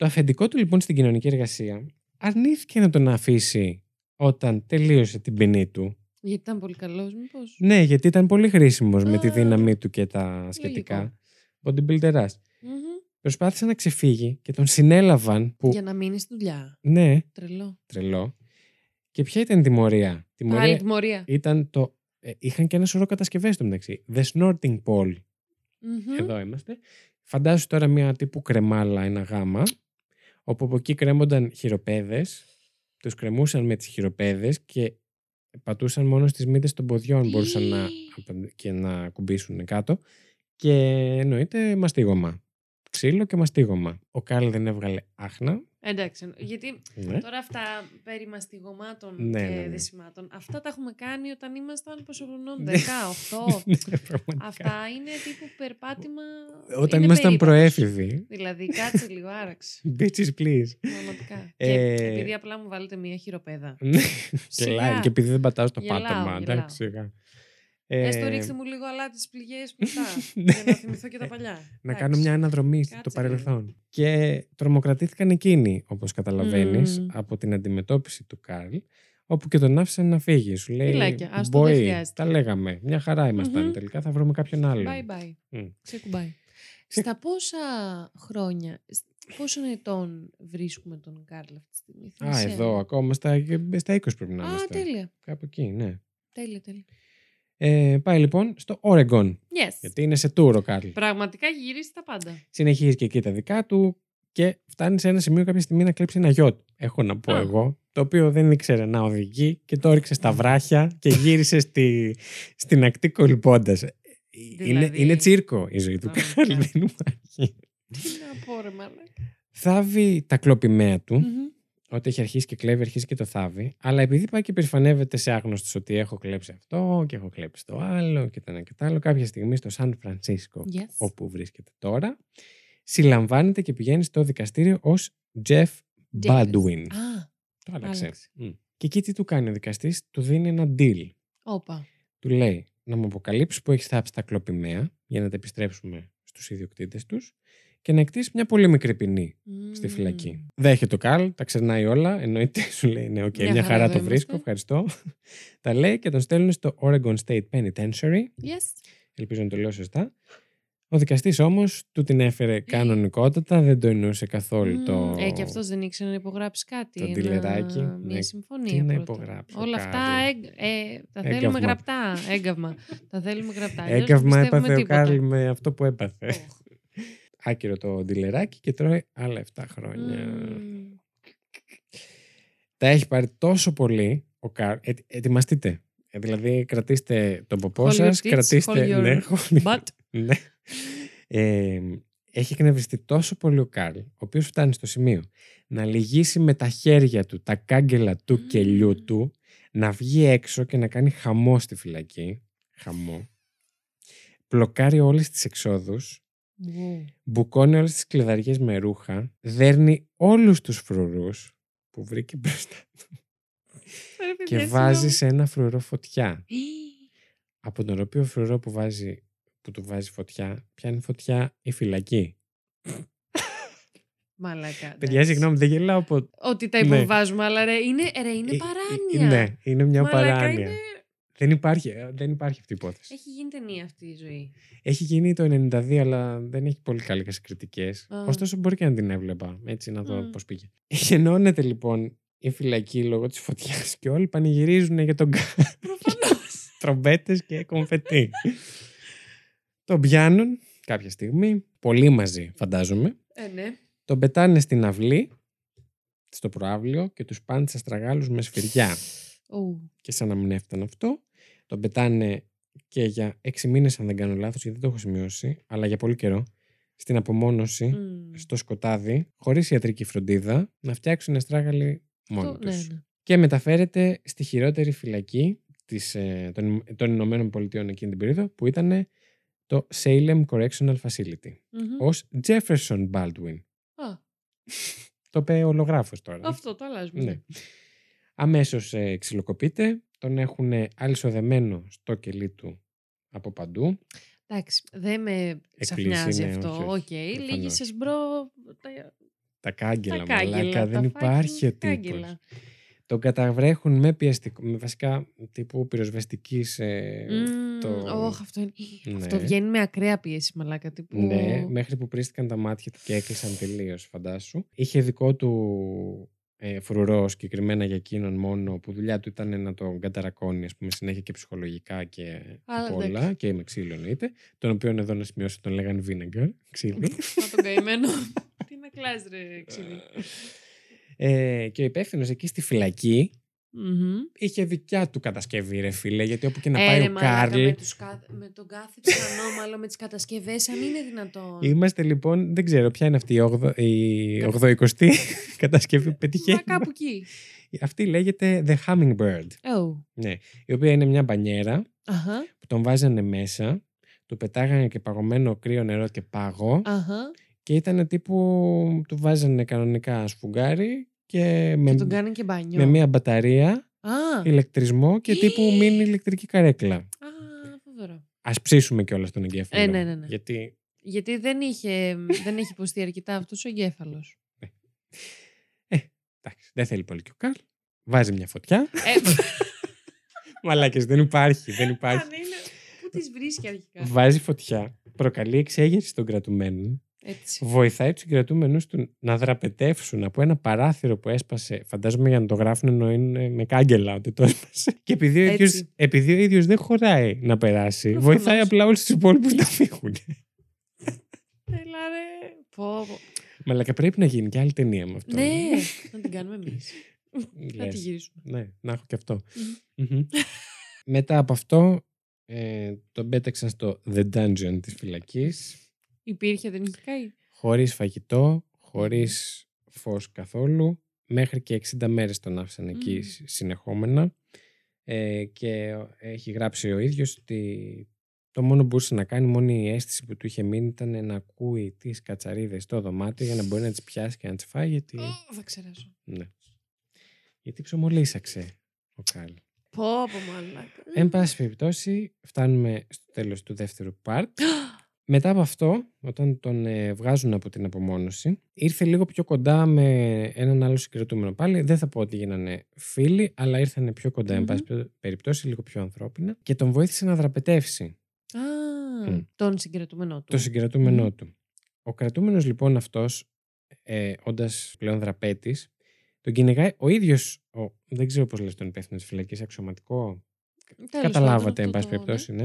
Το αφεντικό του λοιπόν στην κοινωνική εργασία αρνήθηκε να τον αφήσει όταν τελείωσε την ποινή του. Γιατί ήταν πολύ καλός, μήπως; Ναι, γιατί ήταν πολύ χρήσιμος με τη Α. δύναμή του και τα σχετικά. Bodybuilderάς. Προσπάθησε να ξεφύγει και τον συνέλαβαν που... Για να μείνει στη δουλειά. Ναι, Τρελό. τρελό. Και ποια ήταν η τιμωρία; Τιμωρία Άλλη τιμωρία. ήταν το... ε, είχαν και ένα σωρό κατασκευές στο μεταξύ. The Snorting Pole. Μμμ. Εδώ είμαστε. Φαντάσου τώρα μια τύπου κρεμάλα, ένα γάμα, όπου από εκεί κρέμονταν χειροπέδες, τους κρεμούσαν με τις χειροπέδες και πατούσαν μόνο στις μύτες των ποδιών μπορούσαν να, και να κουμπίσουν κάτω και εννοείται μαστίγωμα. Ξύλο και μαστίγωμα. Ο Κάρλ δεν έβγαλε άχνα. Εντάξει. Γιατί Ναι. τώρα αυτά περί μαστιγωμάτων Ναι, και ναι, ναι. δεσιμάτων, αυτά τα έχουμε κάνει όταν ήμασταν πόσο χρονών, 10, Ναι. 8. Ναι, πραγματικά. Αυτά είναι τύπου περπάτημα. Όταν είναι ήμασταν περίπατος. προέφηβοι. Δηλαδή, κάτσε λίγο, άραξε. Bitches please. Πραγματικά. Ε, Και επειδή απλά μου βάλετε μία χειροπέδα. Ναι, Σιγά. Γελάει. Και επειδή δεν πατάω στο Γελάω, πάτωμα. γελάω. Εντάξει, σιγά. Ε, Έστω ρίξτε μου λίγο αλάτι στις πληγές μετά. Ναι. για να θυμηθώ και τα παλιά. να Εντάξει. κάνω μια αναδρομή στο Κάτσε, παρελθόν. Και τρομοκρατήθηκαν εκείνοι, όπως καταλαβαίνεις, Μμμ. από την αντιμετώπιση του Καρλ, όπου και τον άφησαν να φύγει. Σου λέει, Φιλάκια, άστο, δεν «Boy, χρειάζεται». τα λέγαμε. Μια χαρά ήμασταν. Μμμ. Τελικά θα βρούμε κάποιον άλλον. Bye bye. Μμ. Ξεκουμπάει. Στα πόσα χρόνια, σ- πόσων ετών βρίσκουμε τον Κάρλ αυτή τη στιγμή. Α, θυμάσαι; εδώ ακόμα στα, στα 20 πρέπει να Α, είμαστε. τέλεια. Κάπου εκεί, ναι. Τέλεια, τέλεια. Ε, πάει λοιπόν στο Oregon. Yes. Γιατί είναι σε tour ο Καρλ. Πραγματικά έχει γυρίσει τα πάντα. Συνεχίζει και εκεί τα δικά του και φτάνει σε ένα σημείο κάποια στιγμή να κλέψει ένα γιότ. Έχω να πω Α. εγώ. Το οποίο δεν ήξερε να οδηγεί και το έριξε στα βράχια και γύρισε στη, στην ακτή κολυμπώντας. Είναι, Δηλαδή- είναι τσίρκο η ζωή του Πραγματικά. Καρλ. Δεν υπάρχει. Τι να πω, ρε μαλάκα. Θάβει τα κλοπημαία του. Μμμ. Ότι έχει αρχίσει και κλέβει, αρχίζει και το θάβει. Αλλά επειδή πάει και περηφανεύεται σε άγνωστο ότι έχω κλέψει αυτό και έχω κλέψει το άλλο και το ένα και το άλλο, κάποια στιγμή στο Σαν Φρανσίσκο, Yes. όπου βρίσκεται τώρα, συλλαμβάνεται και πηγαίνει στο δικαστήριο ως Jeff Baldwin. Α, Το άλλαξε. άλλαξε. Μμ. Και εκεί τι του κάνει ο δικαστής, του δίνει ένα deal. όπα. Του λέει να μου αποκαλύψεις που έχεις θάψει τα κλοπημαία για να τα επιστρέψουμε στους ιδιοκτήτες τους και να εκτίσεις μια πολύ μικρή ποινή στη Μμμ. φυλακή. Δέχεται το Καρλ, τα ξερνάει όλα. Εννοείται, σου λέει: Ναι, οκ, Μια μια, χαρά χαρά εδώ το βρίσκω, είμαστε. ευχαριστώ. τα λέει και τον στέλνουν στο Oregon State Penitentiary. Yes. Ελπίζω να το λέω σωστά. Ο δικαστής όμως του την έφερε κανονικότατα, δεν το εννοούσε καθόλου Μμμ. το. Ε, και αυτός δεν ήξερε να υπογράψει κάτι. το ένα- τηλεράκι. Μια Ναι. συμφωνία. Τι να πρώτα. υπογράψει ο Όλα αυτά Κάρλ. εγ- ε, τα Έγκαυμα. θέλουμε γραπτά. Έγκαυμα. τα θέλουμε γραπτά. αλλιώς δεν Έγκαυμα πιστεύουμε έπαθε ο τίποτα. Καρλ με αυτό που έπαθε. Οχ. Άκυρο το ντιλεράκι και τρώει άλλα 7 χρόνια. Μμμ. Τα έχει πάρει τόσο πολύ ο Καρλ. Ε, ετοιμαστείτε. Ε, δηλαδή, κρατήστε τον ποπό Hold σας. your tits, Κρατήστε. hold your ναι, hold- butt. ναι. Ε, έχει εκνευριστεί τόσο πολύ ο Καρλ, ο οποίος φτάνει στο σημείο να λυγίσει με τα χέρια του τα κάγκελα του Μμμ. κελιού του, να βγει έξω και να κάνει χαμό στη φυλακή. Χαμό. Πλοκάρει όλες τις εξόδους, Wow. μπουκώνει όλες τις κλειδαριές με ρούχα, δέρνει όλους τους φρουρούς που βρήκε μπροστά Ρε, και παιδιά, βάζει συγγνώμη. σε ένα φρουρό φωτιά. Ι, Από τον οποίο φρουρό που, βάζει, που του βάζει φωτιά, πιάνει φωτιά; Η φυλακή. Μαλάκα. Παιδιά, εντάξει. συγγνώμη, δεν γελάω από. Ότι τα Ναι. υποβάζουμε, αλλά ρε, είναι, ρε, είναι Ε, ε, παράνοια. Ναι, είναι μια Μαλάκα, παράνοια. είναι- Δεν, υπάρχει, ε, δεν υπάρχει αυτή η υπόθεση. Έχει γίνει ταινία αυτή η ζωή. Έχει γίνει το 92, αλλά δεν έχει πολύ καλές κριτικές. Α. Ωστόσο, μπορεί και να την έβλεπα. Έτσι, να δω Μμ. πώς πήγε. Γεννώνεται λοιπόν η φυλακή λόγω της φωτιάς και όλοι πανηγυρίζουν για τον Προφανώς. τρομπέτες και κομφετή. τον πιάνουν κάποια στιγμή, πολύ μαζί φαντάζομαι. ε, ναι. Τον πετάνε στην αυλή, στο προάβλιο και τους πάνε σε αστραγάλους με σφυριά. Ου. Και σαν να μην έφτανε αυτό, τον πετάνε και για έξι μήνες αν δεν κάνω λάθος, γιατί δεν το έχω σημειώσει, αλλά για πολύ καιρό, στην απομόνωση, Μμ. στο σκοτάδι, χωρίς ιατρική φροντίδα, να φτιάξουν αστράγαλοι μόνοι Αυτό- τους. ναι, ναι. Και μεταφέρεται στη χειρότερη φυλακή της, ε, των, των Ηνωμένων Πολιτειών εκείνη την περίοδο, που ήταν το Salem Correctional Facility, Μμμ. ως Jefferson Baldwin. Α, Το είπε ολογράφως τώρα. αυτό το αλλάζουμε. Ναι. Αμέσως ε, ξυλοκοπείται, τον έχουν αλυσοδεμένο στο κελί του από παντού. Εντάξει, δεν με Εκπλήσσει, ξαφνιάζει ναι, αυτό. όχι, Οκ, όχι. Προφανώς. λύγισες bro τα, Τα κάγκελα, τα κάγκελα. μαλάκα, δεν τα υπάρχει ο fucking τύπος. κάγκελα. Τον καταβρέχουν με πιεστικό, με βασικά τύπου πυροσβεστικής... Ε, Μμμ, το... όχ, αυτό, είναι... Ναι. αυτό βγαίνει με ακραία πίεση, μαλάκα. Τύπου... Ναι, μέχρι που πρίστηκαν τα μάτια του και έκλεισαν τελείως, φαντάσου. Είχε δικό του ε, φρουρό συγκεκριμένα για εκείνον μόνο, που δουλειά του ήταν να τον καταρακώνει, ας πούμε, συνέχεια και ψυχολογικά και Α, απ' όλα, και με ξύλο εννοείται. Τον οποίο εδώ να σημειώσω τον λέγανε vinegar, ξύλο. Μα τον καημένο. Τι να κλάς ρε ξύλι. ε, και ο υπεύθυνος εκεί στη φυλακή Μμμ. είχε δικιά του κατασκευή, ρε φίλε, γιατί όπου και να Ε, πάει ρε, ο μαλάκα, Κάρλ. Με, τους κα- με τον κάθε ξανόμαλο, με τις κατασκευές, αν είναι δυνατόν. Είμαστε λοιπόν, δεν ξέρω ποια είναι αυτή η 8η η 80η κατασκευή που Μα πετυχαίνει. κάπου εκεί. Αυτή λέγεται The Hummingbird. Oh. Ναι, η οποία είναι μια μπανιέρα Αχα, που τον βάζανε μέσα, του πετάγανε και παγωμένο κρύο νερό και πάγο αχα. και ήταν τύπου του βάζανε κανονικά σφουγγάρι και με, Και τον κάνει και μπάνιο. με μια μπαταρία, Α, ηλεκτρισμό και τύπου μείνει ηλεκτρική καρέκλα. α, Α ψήσουμε κιόλας τον εγκέφαλο. Ε, ναι, ναι, ναι. Γιατί. Γιατί δεν είχε, δεν έχει υποστεί αρκετά αυτός ο εγκέφαλος. Εντάξει, δεν θέλει πολύ και ο Καρλ. Βάζει μια φωτιά. ε, Μαλάκες, δεν υπάρχει. Δεν υπάρχει. αν είναι. Πού τις βρίσκει αρχικά; Βάζει φωτιά. Προκαλεί εξέγερση των κρατουμένων. Έτσι. Βοηθάει τους συγκρατούμενους του να δραπετεύσουν από ένα παράθυρο που έσπασε. Φαντάζομαι για να το γράφουν ενώ είναι με κάγκελα ότι το έσπασε. Και επειδή ο Έτσι. ίδιος, επειδή ο ίδιος δεν χωράει να περάσει, Προφανώς. βοηθάει απλά όλους τους υπόλοιπους να φύγουν. Έλα ρε. Πω, πω. Μαλάκα πρέπει να γίνει και άλλη ταινία με αυτό. Ναι, να την κάνουμε εμείς. Να Λες. τη γυρίσουμε. Ναι, να έχω και αυτό. Μμμ. Μετά από αυτό, ε, τον πέταξαν στο The Dungeon της φυλακής, Υπήρχε, δεν είχε καεί; χωρίς φαγητό, χωρίς φως καθόλου, μέχρι και 60 μέρες τον άφησαν εκεί Μμμ. συ- συνεχόμενα ε, και έχει γράψει ο ίδιος ότι το μόνο που μπορούσε να κάνει, μόνο η αίσθηση που του είχε μείνει ήταν να ακούει τις κατσαρίδες στο δωμάτιο για να μπορεί να τις πιάσει και να τις φάει γιατί, Ω, Θα ξεράσω. ναι. γιατί ψωμολίσαξε ο Κάρλ. Πω, πω, μαλάκα. Εν πάση περιπτώσει, φτάνουμε στο τέλος του δεύτερου part. Μετά από αυτό, όταν τον ε, βγάζουν από την απομόνωση, ήρθε λίγο πιο κοντά με έναν άλλο συγκρατούμενο πάλι. Δεν θα πω ότι γίνανε φίλοι, αλλά ήρθαν πιο κοντά, εν Μμμ. πάση περιπτώσει, λίγο πιο ανθρώπινα. Και τον βοήθησε να δραπετεύσει Α, Μμ. τον συγκρατούμενό του. το συγκρατούμενό Μμμ. του. Ο κρατούμενος λοιπόν αυτός, ε, όντας πλέον δραπέτης, τον κυνηγάει ο ίδιος, ο, δεν ξέρω πώς λες τον υπεύθυνο της φυλακής, αξιωματικό, Τέλος Καταλάβατε, εν πάντων, πάση αυτό το- περιπτώσει, ναι.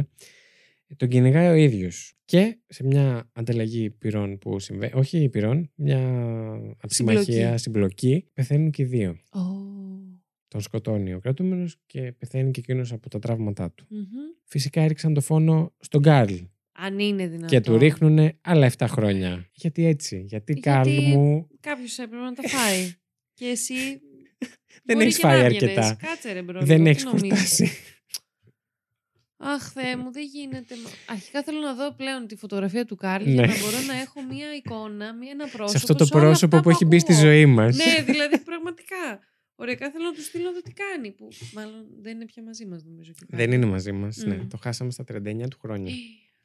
Τον κυνηγάει ο ίδιος. Και σε μια ανταλλαγή πυρών που συμβαίνει, όχι πυρών, μια συμμαχία, συμπλοκή, πεθαίνουν και οι δύο. ναι. Ω, Τον σκοτώνει ο κρατούμενος και πεθαίνει και εκείνος από τα τραύματά του. μμμ. Φυσικά έριξαν το φόνο στον Καρλ Αν είναι δυνατόν. και του ρίχνουν άλλα 7 χρόνια. Γιατί έτσι, γιατί, Γιατί Καρλ μου Κάποιος έπρεπε να τα φάει. και εσύ. δεν μπορεί έχεις και να φάει έβγαινες. αρκετά. Κάτσε ρε bro. δεν λίγο, έχεις τι νομίζεις; χορτάσει. Αχ, Θεέ μου, δεν γίνεται. Μα- Αρχικά θέλω να δω πλέον τη φωτογραφία του Κάρλ Ναι. για να μπορώ να έχω μία εικόνα, μία, ένα πρόσωπο. σε αυτό το όλα πρόσωπο αυτά που έχει μπει στη ακούω. ζωή μας. Ναι, δηλαδή πραγματικά. Ωραία, θέλω να του στείλω να δω τι κάνει. Που μάλλον δεν είναι πια μαζί μας, νομίζω. και Δεν είναι μαζί μας. Ναι, Μμ. το χάσαμε στα 39 του χρόνια. Ε,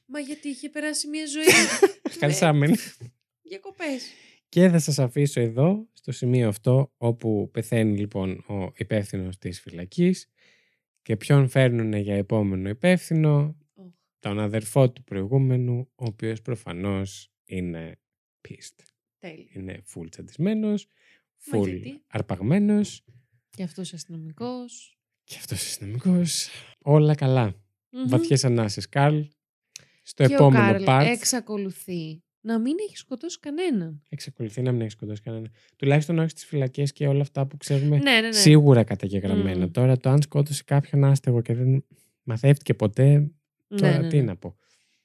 Μα γιατί είχε περάσει μία ζωή. Χαλσάμενη. Διακοπές. Και θα σας αφήσω εδώ, στο σημείο αυτό, όπου πεθαίνει λοιπόν ο υπεύθυνος της φυλακής και ποιον φέρνουν για επόμενο υπεύθυνο, τον αδερφό του προηγούμενου, ο οποίος προφανώς είναι pissed. Τέλεια. Είναι full τσαντισμένος, Μα full γιατί; αρπαγμένος Και αυτός αστυνομικός. και αυτός αστυνομικός. Όλα καλά. Βαθιές ανάσες, Καρλ. Στο και ο επόμενο Κάρλ part εξακολουθεί να μην έχει σκοτώσει κανέναν. εξακολουθεί να μην έχει σκοτώσει κανένα. Τουλάχιστον όχι στις φυλακές και όλα αυτά που ξέρουμε Ναι, ναι, ναι. Σίγουρα καταγεγραμμένα. Μμμ. Τώρα το αν σκότωσε κάποιον άστεγο και δεν μαθεύτηκε ποτέ, τώρα ναι, ναι, τι ναι. να πω.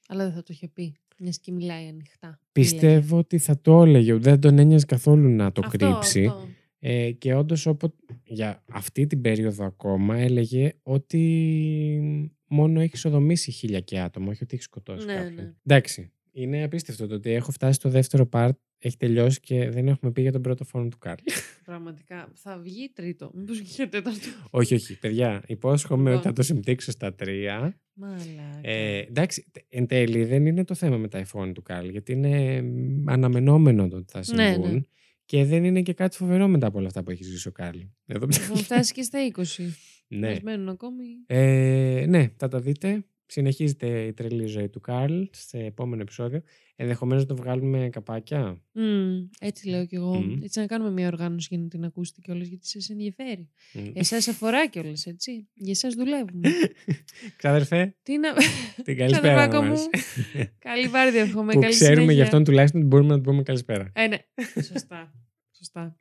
Αλλά δεν θα το είχε πει. Μιας και μιλάει ανοιχτά. Πιστεύω ότι θα το έλεγε. Δεν τον ένοιαζε καθόλου να το Αυτό, κρύψει. αυτό. Ε, και όντως για αυτή την περίοδο ακόμα έλεγε ότι μόνο έχει σοδομήσει χίλια και άτομα, όχι ότι έχει σκοτώσει Ναι, κάποιον. ναι. Εντάξει. Είναι απίστευτο το ότι έχω φτάσει στο δεύτερο part, έχει τελειώσει και δεν έχουμε πει για τον πρώτο φόνο του Κάρλ. Πραγματικά. Θα βγει τρίτο. Μήπως βγει και τέταρτο. όχι, όχι, παιδιά. Υπόσχομαι Λοιπόν. ότι θα το συμπτύξω στα τρία. Μαλάκα. Ε, εντάξει, τε- εν τέλει δεν είναι το θέμα μετά οι φόνοι του Καρλ, γιατί είναι μ, αναμενόμενο το ότι θα Ναι, συμβούν. ναι. Και δεν είναι και κάτι φοβερό μετά από όλα αυτά που έχεις ζήσει ο Καρλ. Εδώ Έχουν φτάσεις και στα 20. ναι. Μας μένουν ακόμη. Ε, ναι, θα τα δείτε. Συνεχίζεται η τρελή ζωή του Καρλ σε επόμενο επεισόδιο. Ενδεχομένως να το βγάλουμε καπάκια. Μμ, έτσι λέω κι εγώ. Μμ. Έτσι να κάνουμε μια οργάνωση για να την ακούσετε κιόλας γιατί σας ενδιαφέρει. Μμ. Εσάς αφορά κιόλας, έτσι. Για εσάς δουλεύουμε. Ξάδερφε, Τι να. την καλησπέρα Ξαδερφάκο μας. μου. Καλή βάρδια, εύχομαι. που Καλή ξέρουμε συνέχεια. γι' αυτόν τουλάχιστον ότι μπορούμε να του πούμε καλησπέρα. Ε, ναι. Σωστά. Σωστά.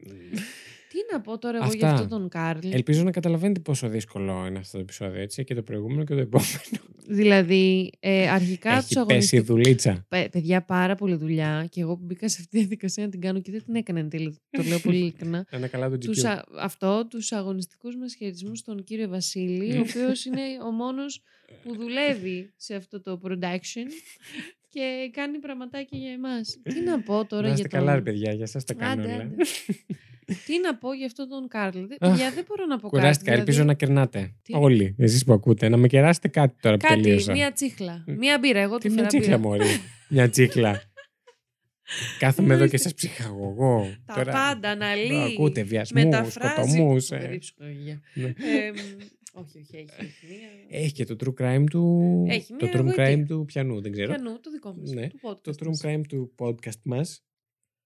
Τι να πω τώρα εγώ Αυτά. για αυτόν τον Κάρλ; Ελπίζω να καταλαβαίνετε πόσο δύσκολο είναι αυτό το επεισόδιο, έτσι, και το προηγούμενο και το επόμενο. Δηλαδή, ε, αρχικά Έχει τους πέσει η αγωνιστικού. δουλίτσα. Παιδιά, πάρα πολλή δουλειά και εγώ που μπήκα σε αυτή τη διαδικασία να την κάνω και δεν την έκανα εν τέλει. Το λέω πολύ ειλικρινά. Ένα καλά τους τους, GQ. α, αυτό, τους αγωνιστικούς μας χαιρετισμούς στον κύριο Βασίλη, ο οποίος είναι ο μόνος που δουλεύει σε αυτό το production και κάνει πραγματάκια για εμάς. Τι να πω τώρα Να είστε για τον... καλά, ρε παιδιά, για σας τα κάνω Άντε, όλα. άντε. Τι να πω για αυτόν τον Κάρλ; Δεν- Παιδιά, δεν μπορώ να πω Κουράστηκα. κάτι. Ελπίζω να κερνάτε. Τι; Όλοι. Εσείς που ακούτε. Να με κεράσετε κάτι τώρα που Κάτι, τελείωσα. μία τσίχλα. Μία μπύρα. Εγώ Τι του μια φέρα τσίχλα, μπύρα. Μωρή. Μια τσίχλα. Κάθομαι εδώ και Ορίστε. σας ψυχαγωγώ. Τα Τώρα πάντα, αναλύει. να ακούτε βιασμούς, Μεταφράζει. σκοτωμούς. Φοβερή ψυχολογία. Ναι. Ε, μ, όχι, όχι, έχει. έχει μία- Έχει και το true crime του. Έχει το μια true γοητεία. crime του πιανού, δεν ξέρω. Πιανού, το δικό μας. Ναι, του podcast Το true μας. crime του podcast μας.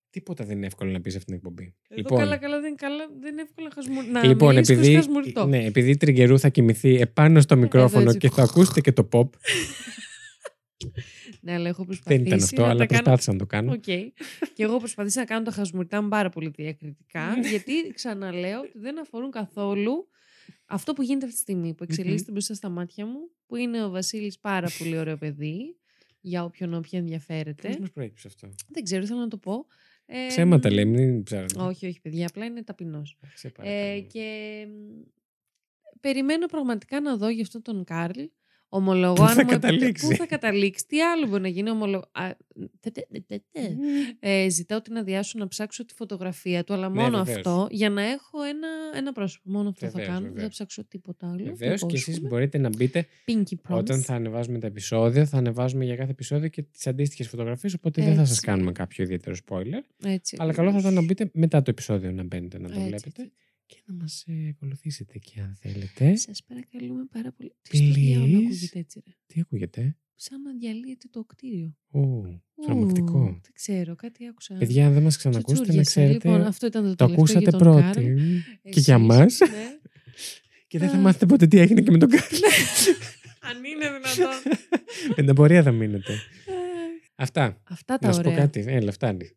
Τίποτα δεν είναι εύκολο να πεις σε αυτήν την εκπομπή. Εδώ καλά, καλά, δεν είναι, καλά, δεν είναι εύκολο να, χασμου... να λοιπόν, μιλήσεις χωρίς επειδή, χασμουρητό. ναι, επειδή η Τριγκερού θα κοιμηθεί επάνω στο μικρόφωνο έτσι. και θα ακούσετε και το pop. Ναι, αλλά έχω προσπαθήσει Δεν ήταν αυτό, να αλλά τα κάνω... προσπάθησα να το κάνω. Οκ. και εγώ προσπάθησα να κάνω τα χασμουρητά μου πάρα πολύ διακριτικά, Ναι. γιατί ξαναλέω ότι δεν αφορούν καθόλου αυτό που γίνεται αυτή τη στιγμή, που εξελίσσεται μπροστά στα μάτια μου, που είναι ο Βασίλης πάρα πολύ ωραίο παιδί, για όποιον όποια ενδιαφέρεται. Πώς μας προέκυψε αυτό; Δεν ξέρω, θέλω να το πω. Ε, Ψέματα λέει, μην ψάχνετε. Όχι, όχι, παιδιά, απλά είναι ταπεινός. Σε Ε, παρακαλώ. και μ, περιμένω πραγματικά να δω για αυτόν τον Κάρλ. Ομολογώ Πού αν θα μου επιτρέ- καταλήξει; Πού θα καταλήξει, τι άλλο μπορεί να γίνει. Ομολο... Α, τε, τε, τε, τε, τε. Ε, ζητάω την αδειά σου να ψάξω τη φωτογραφία του, αλλά Ναι, μόνο βεβαίως. αυτό, για να έχω ένα, ένα πρόσωπο. Μόνο αυτό θα Βεβαίως, κάνω. Δεν βεβαίως. θα ψάξω τίποτα άλλο. Βεβαίως το και εσείς υπόσχομαι. μπορείτε να μπείτε Pinky promise. όταν θα ανεβάζουμε τα επεισόδια. Θα ανεβάζουμε για κάθε επεισόδιο και τις αντίστοιχες φωτογραφίες. Οπότε δεν θα σας Έτσι. κάνουμε κάποιο ιδιαίτερο spoiler. Έτσι, Αλλά καλό θα ήταν να ακριβώς. μπείτε μετά το επεισόδιο να μπαίνετε να το Έτσι, βλέπετε. Έτσι. Και να μας ακολουθήσετε και αν θέλετε. Σας παρακαλούμε πάρα πολύ. Τι στο διάολο Please. ακούγεται έτσι, ρε; Τι ακούγεται; Σαν να διαλύεται το κτίριο. Ω, Ου, τρομακτικό. Δεν ξέρω, κάτι άκουσα. Παιδιά, αν δεν μας ξανακούσετε, να Τσουτσούριασα. ξέρετε. Λοιπόν, αυτό ήταν το, το τελευταίο για ακούσατε τον Κάρλ. πρώτοι. Και Εσείς, για μας. ναι. Και δεν θα Α. μάθετε ποτέ τι έγινε και με τον Κάρλ. Αν είναι δυνατόν. Με την πορεία θα μείνετε. Ε, Αυτά. Αυτά τα Να σου πω ωραία. κάτι. Έλα, φτάνει.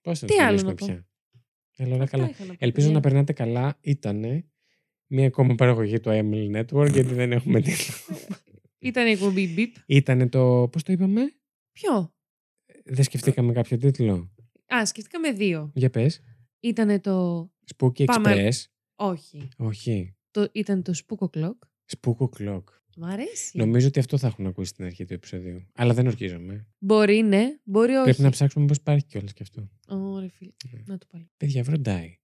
Πώς θα Τι το άλλο μιλήσουμε να πω; πια; Έλα, ωραία, Αυτά καλά. είχα να πω, Ελπίζω να παιδιά. περνάτε καλά. Ήτανε μία ακόμα παραγωγή του Emily Network, γιατί δεν έχουμε τίτλο. Ήταν η εκπομπή Beep. Ήτανε το. Πώς το είπαμε, Ποιο; Δεν σκεφτήκαμε κάποιο τίτλο. Α, σκεφτήκαμε δύο. Για πες. Ήτανε το. Spooky Πάμε. Express. Όχι. Όχι. Το... Ήταν το Spook O'Clock. Spook O'Clock. Μ' αρέσει. Νομίζω ότι αυτό θα έχουν ακούσει στην αρχή του επεισοδίου. Αλλά δεν ορκίζομαι. Μπορεί ναι, μπορεί όχι. Πρέπει να ψάξουμε πώς υπάρχει κιόλας κι αυτό. Ωραία, φίλε. Ναι. Να το πάλι. Παιδιά, βροντάει.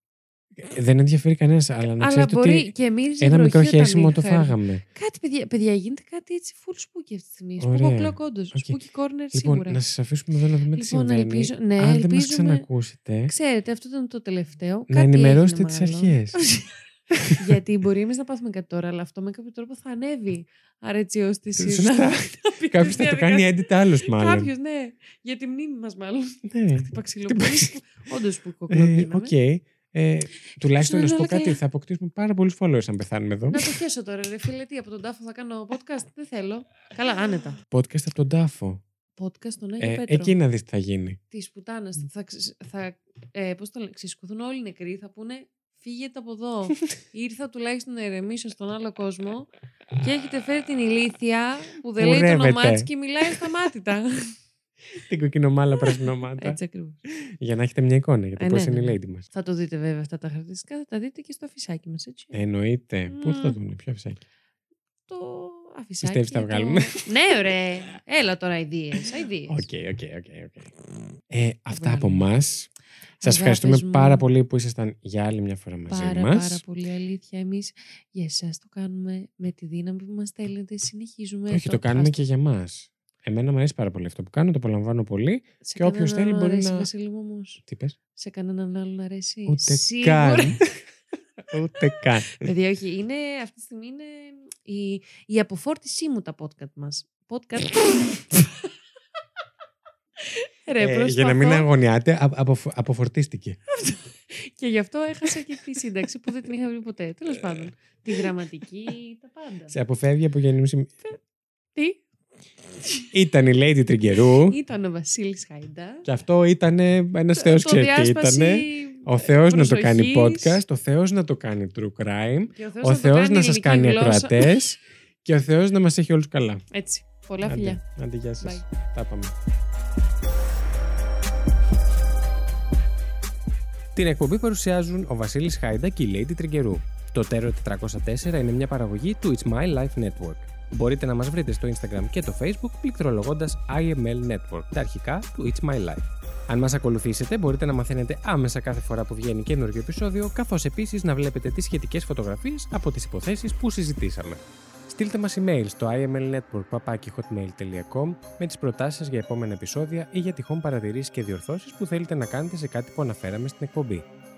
Ε, Δεν ενδιαφέρει κανένας, αλλά να Αλλά ξέρετε μπορεί ότι και μύριζε ένα μικρό βροχή όταν χέσιμο το είχα- φάγαμε. Κάτι, παιδιά, παιδιά, γίνεται κάτι έτσι full spooky αυτή τη στιγμή. Spook Ωραία. O'Clock, όντως. Οκ. Spooky Corner Λοιπόν, σίγουρα. να σας αφήσουμε εδώ να δούμε τι Λοιπόν, συμβαίνει. ελπίζω- ναι, Αν δεν μας ελπίζουμε- ξανακούσετε, Ξέρετε, αυτό ήταν το τελευταίο. να Κάτι ενημερώσετε έγινε τις μάλλον. αρχές. Γιατί μπορεί εμείς να πάθουμε κάτι τώρα, αλλά αυτό με κάποιο τρόπο θα ανέβει. Άρα έτσι ώστε εσείς Σωστά. να- να πείτε Κάποιος στη θα το κάνει διαδικασία. edit άλλος, μάλλον. Κάποιος, ναι. Για τη μνήμη μας, μάλλον. Ναι. Χτύπα ξυλοποίηση. Όντως που Ε, κοκκινοβίναμε. Οκ. Ε, τουλάχιστον να σου πω όλα κάτι, καλά. θα αποκτήσουμε πάρα πολλούς followers αν πεθάνουμε εδώ. Να το χέσω τώρα, ρε φίλε. Τι από τον τάφο θα κάνω podcast; Δεν θέλω. Καλά, άνετα. Podcast από τον τάφο. Podcast στον Άγιο Ε, Πέτρο. εκεί να δεις τι θα γίνει. Της πουτάνας. Θα, ξε- θα, ε, πώς το λένε, ξεσκουθούν όλοι οι νεκροί. Θα πούνε φύγετε από εδώ. Ήρθα τουλάχιστον να ηρεμήσω στον άλλο κόσμο και έχετε φέρει την ηλίθεια που δεν λέει το όνομά Κουρεύεται. της και μιλάει στα μάτια. Την κοκκινομάλα πρασινομάτα. Έτσι ακριβώς. για να έχετε μια εικόνα για το Ε, πώς ναι, είναι ναι, η ναι. lady μας. Θα το δείτε βέβαια αυτά τα χαρακτηριστικά, θα τα δείτε και στο αφισάκι μας, έτσι. Εννοείται. Πού θα τα Μμμ. δουν, ποιο αφισάκι; Το αφισάκι. Πιστεύεις θα το- βγάλουμε; ναι, ωραία. Έλα τώρα, ιδέες. ιδέες. OK, OK, OK, OK. Ε, Αυτά από βγάλουμε. εμάς. Σας Αγάπες ευχαριστούμε μου. πάρα πολύ που ήσασταν για άλλη μια φορά μαζί Πάρα μας. πάρα πολύ αλήθεια. Εμείς για εσάς το κάνουμε με τη δύναμη που μας στέλνετε. Συνεχίζουμε. Όχι, το κάνουμε και για μας. Εμένα μου αρέσει πάρα πολύ αυτό που κάνω, το απολαμβάνω πολύ. Σε και όποιος κανέναν θέλει άλλον μπορεί αρέσει, να- Βασίλη μου, όμως. Τι πες; Σε κανέναν άλλον αρέσει. Ούτε Σίγουρα. καν. Ούτε καν. Παιδιά, όχι, είναι, αυτή τη στιγμή είναι η, η αποφόρτισή μου τα podcast μας. Podcast. Ρε, Ε, για να μην προσπαθώ αγωνιάτε, α- αποφο- αποφορτίστηκε. και γι' αυτό έχασα και τη σύνταξη που δεν την είχα βρει ποτέ. Τέλος πάντων. Τη γραμματική, τα πάντα. Σε αποφεύγει από γεννήση. Τι, Ήταν η Lady Τριγκερού ήταν ο Βασίλης Χαϊντά. και αυτό ήταν ένας θεός Το ξέρει τι διάσπαση ήταν. Ο Θεός να το κάνει προσοχής podcast, ο Θεός να το κάνει true crime, και ο το Θεός κάνει να σας ελληνική κάνει γλώσσα. ακροατές και ο Θεός να μας έχει όλους καλά. Έτσι. Πολλά Άντε, φιλιά. άντε, γεια σας. Bye. Τα πάμε. Την εκπομπή παρουσιάζουν ο Βασίλης Χάιντα και η Lady Τριγκερού. Το Terror 404 είναι μια παραγωγή του It's My Life Network. Μπορείτε να μας βρείτε στο Instagram και το Facebook πληκτρολογώντας IML Network, τα αρχικά του It's My Life. Αν μας ακολουθήσετε μπορείτε να μαθαίνετε άμεσα κάθε φορά που βγαίνει καινούργιο επεισόδιο, καθώς επίσης να βλέπετε τις σχετικές φωτογραφίες από τις υποθέσεις που συζητήσαμε. Στείλτε μας email στο imlnetwork.hotmail.com με τις προτάσεις σας για επόμενα επεισόδια ή για τυχόν παρατηρήσεις και διορθώσεις που θέλετε να κάνετε σε κάτι που αναφέραμε στην εκπομπή.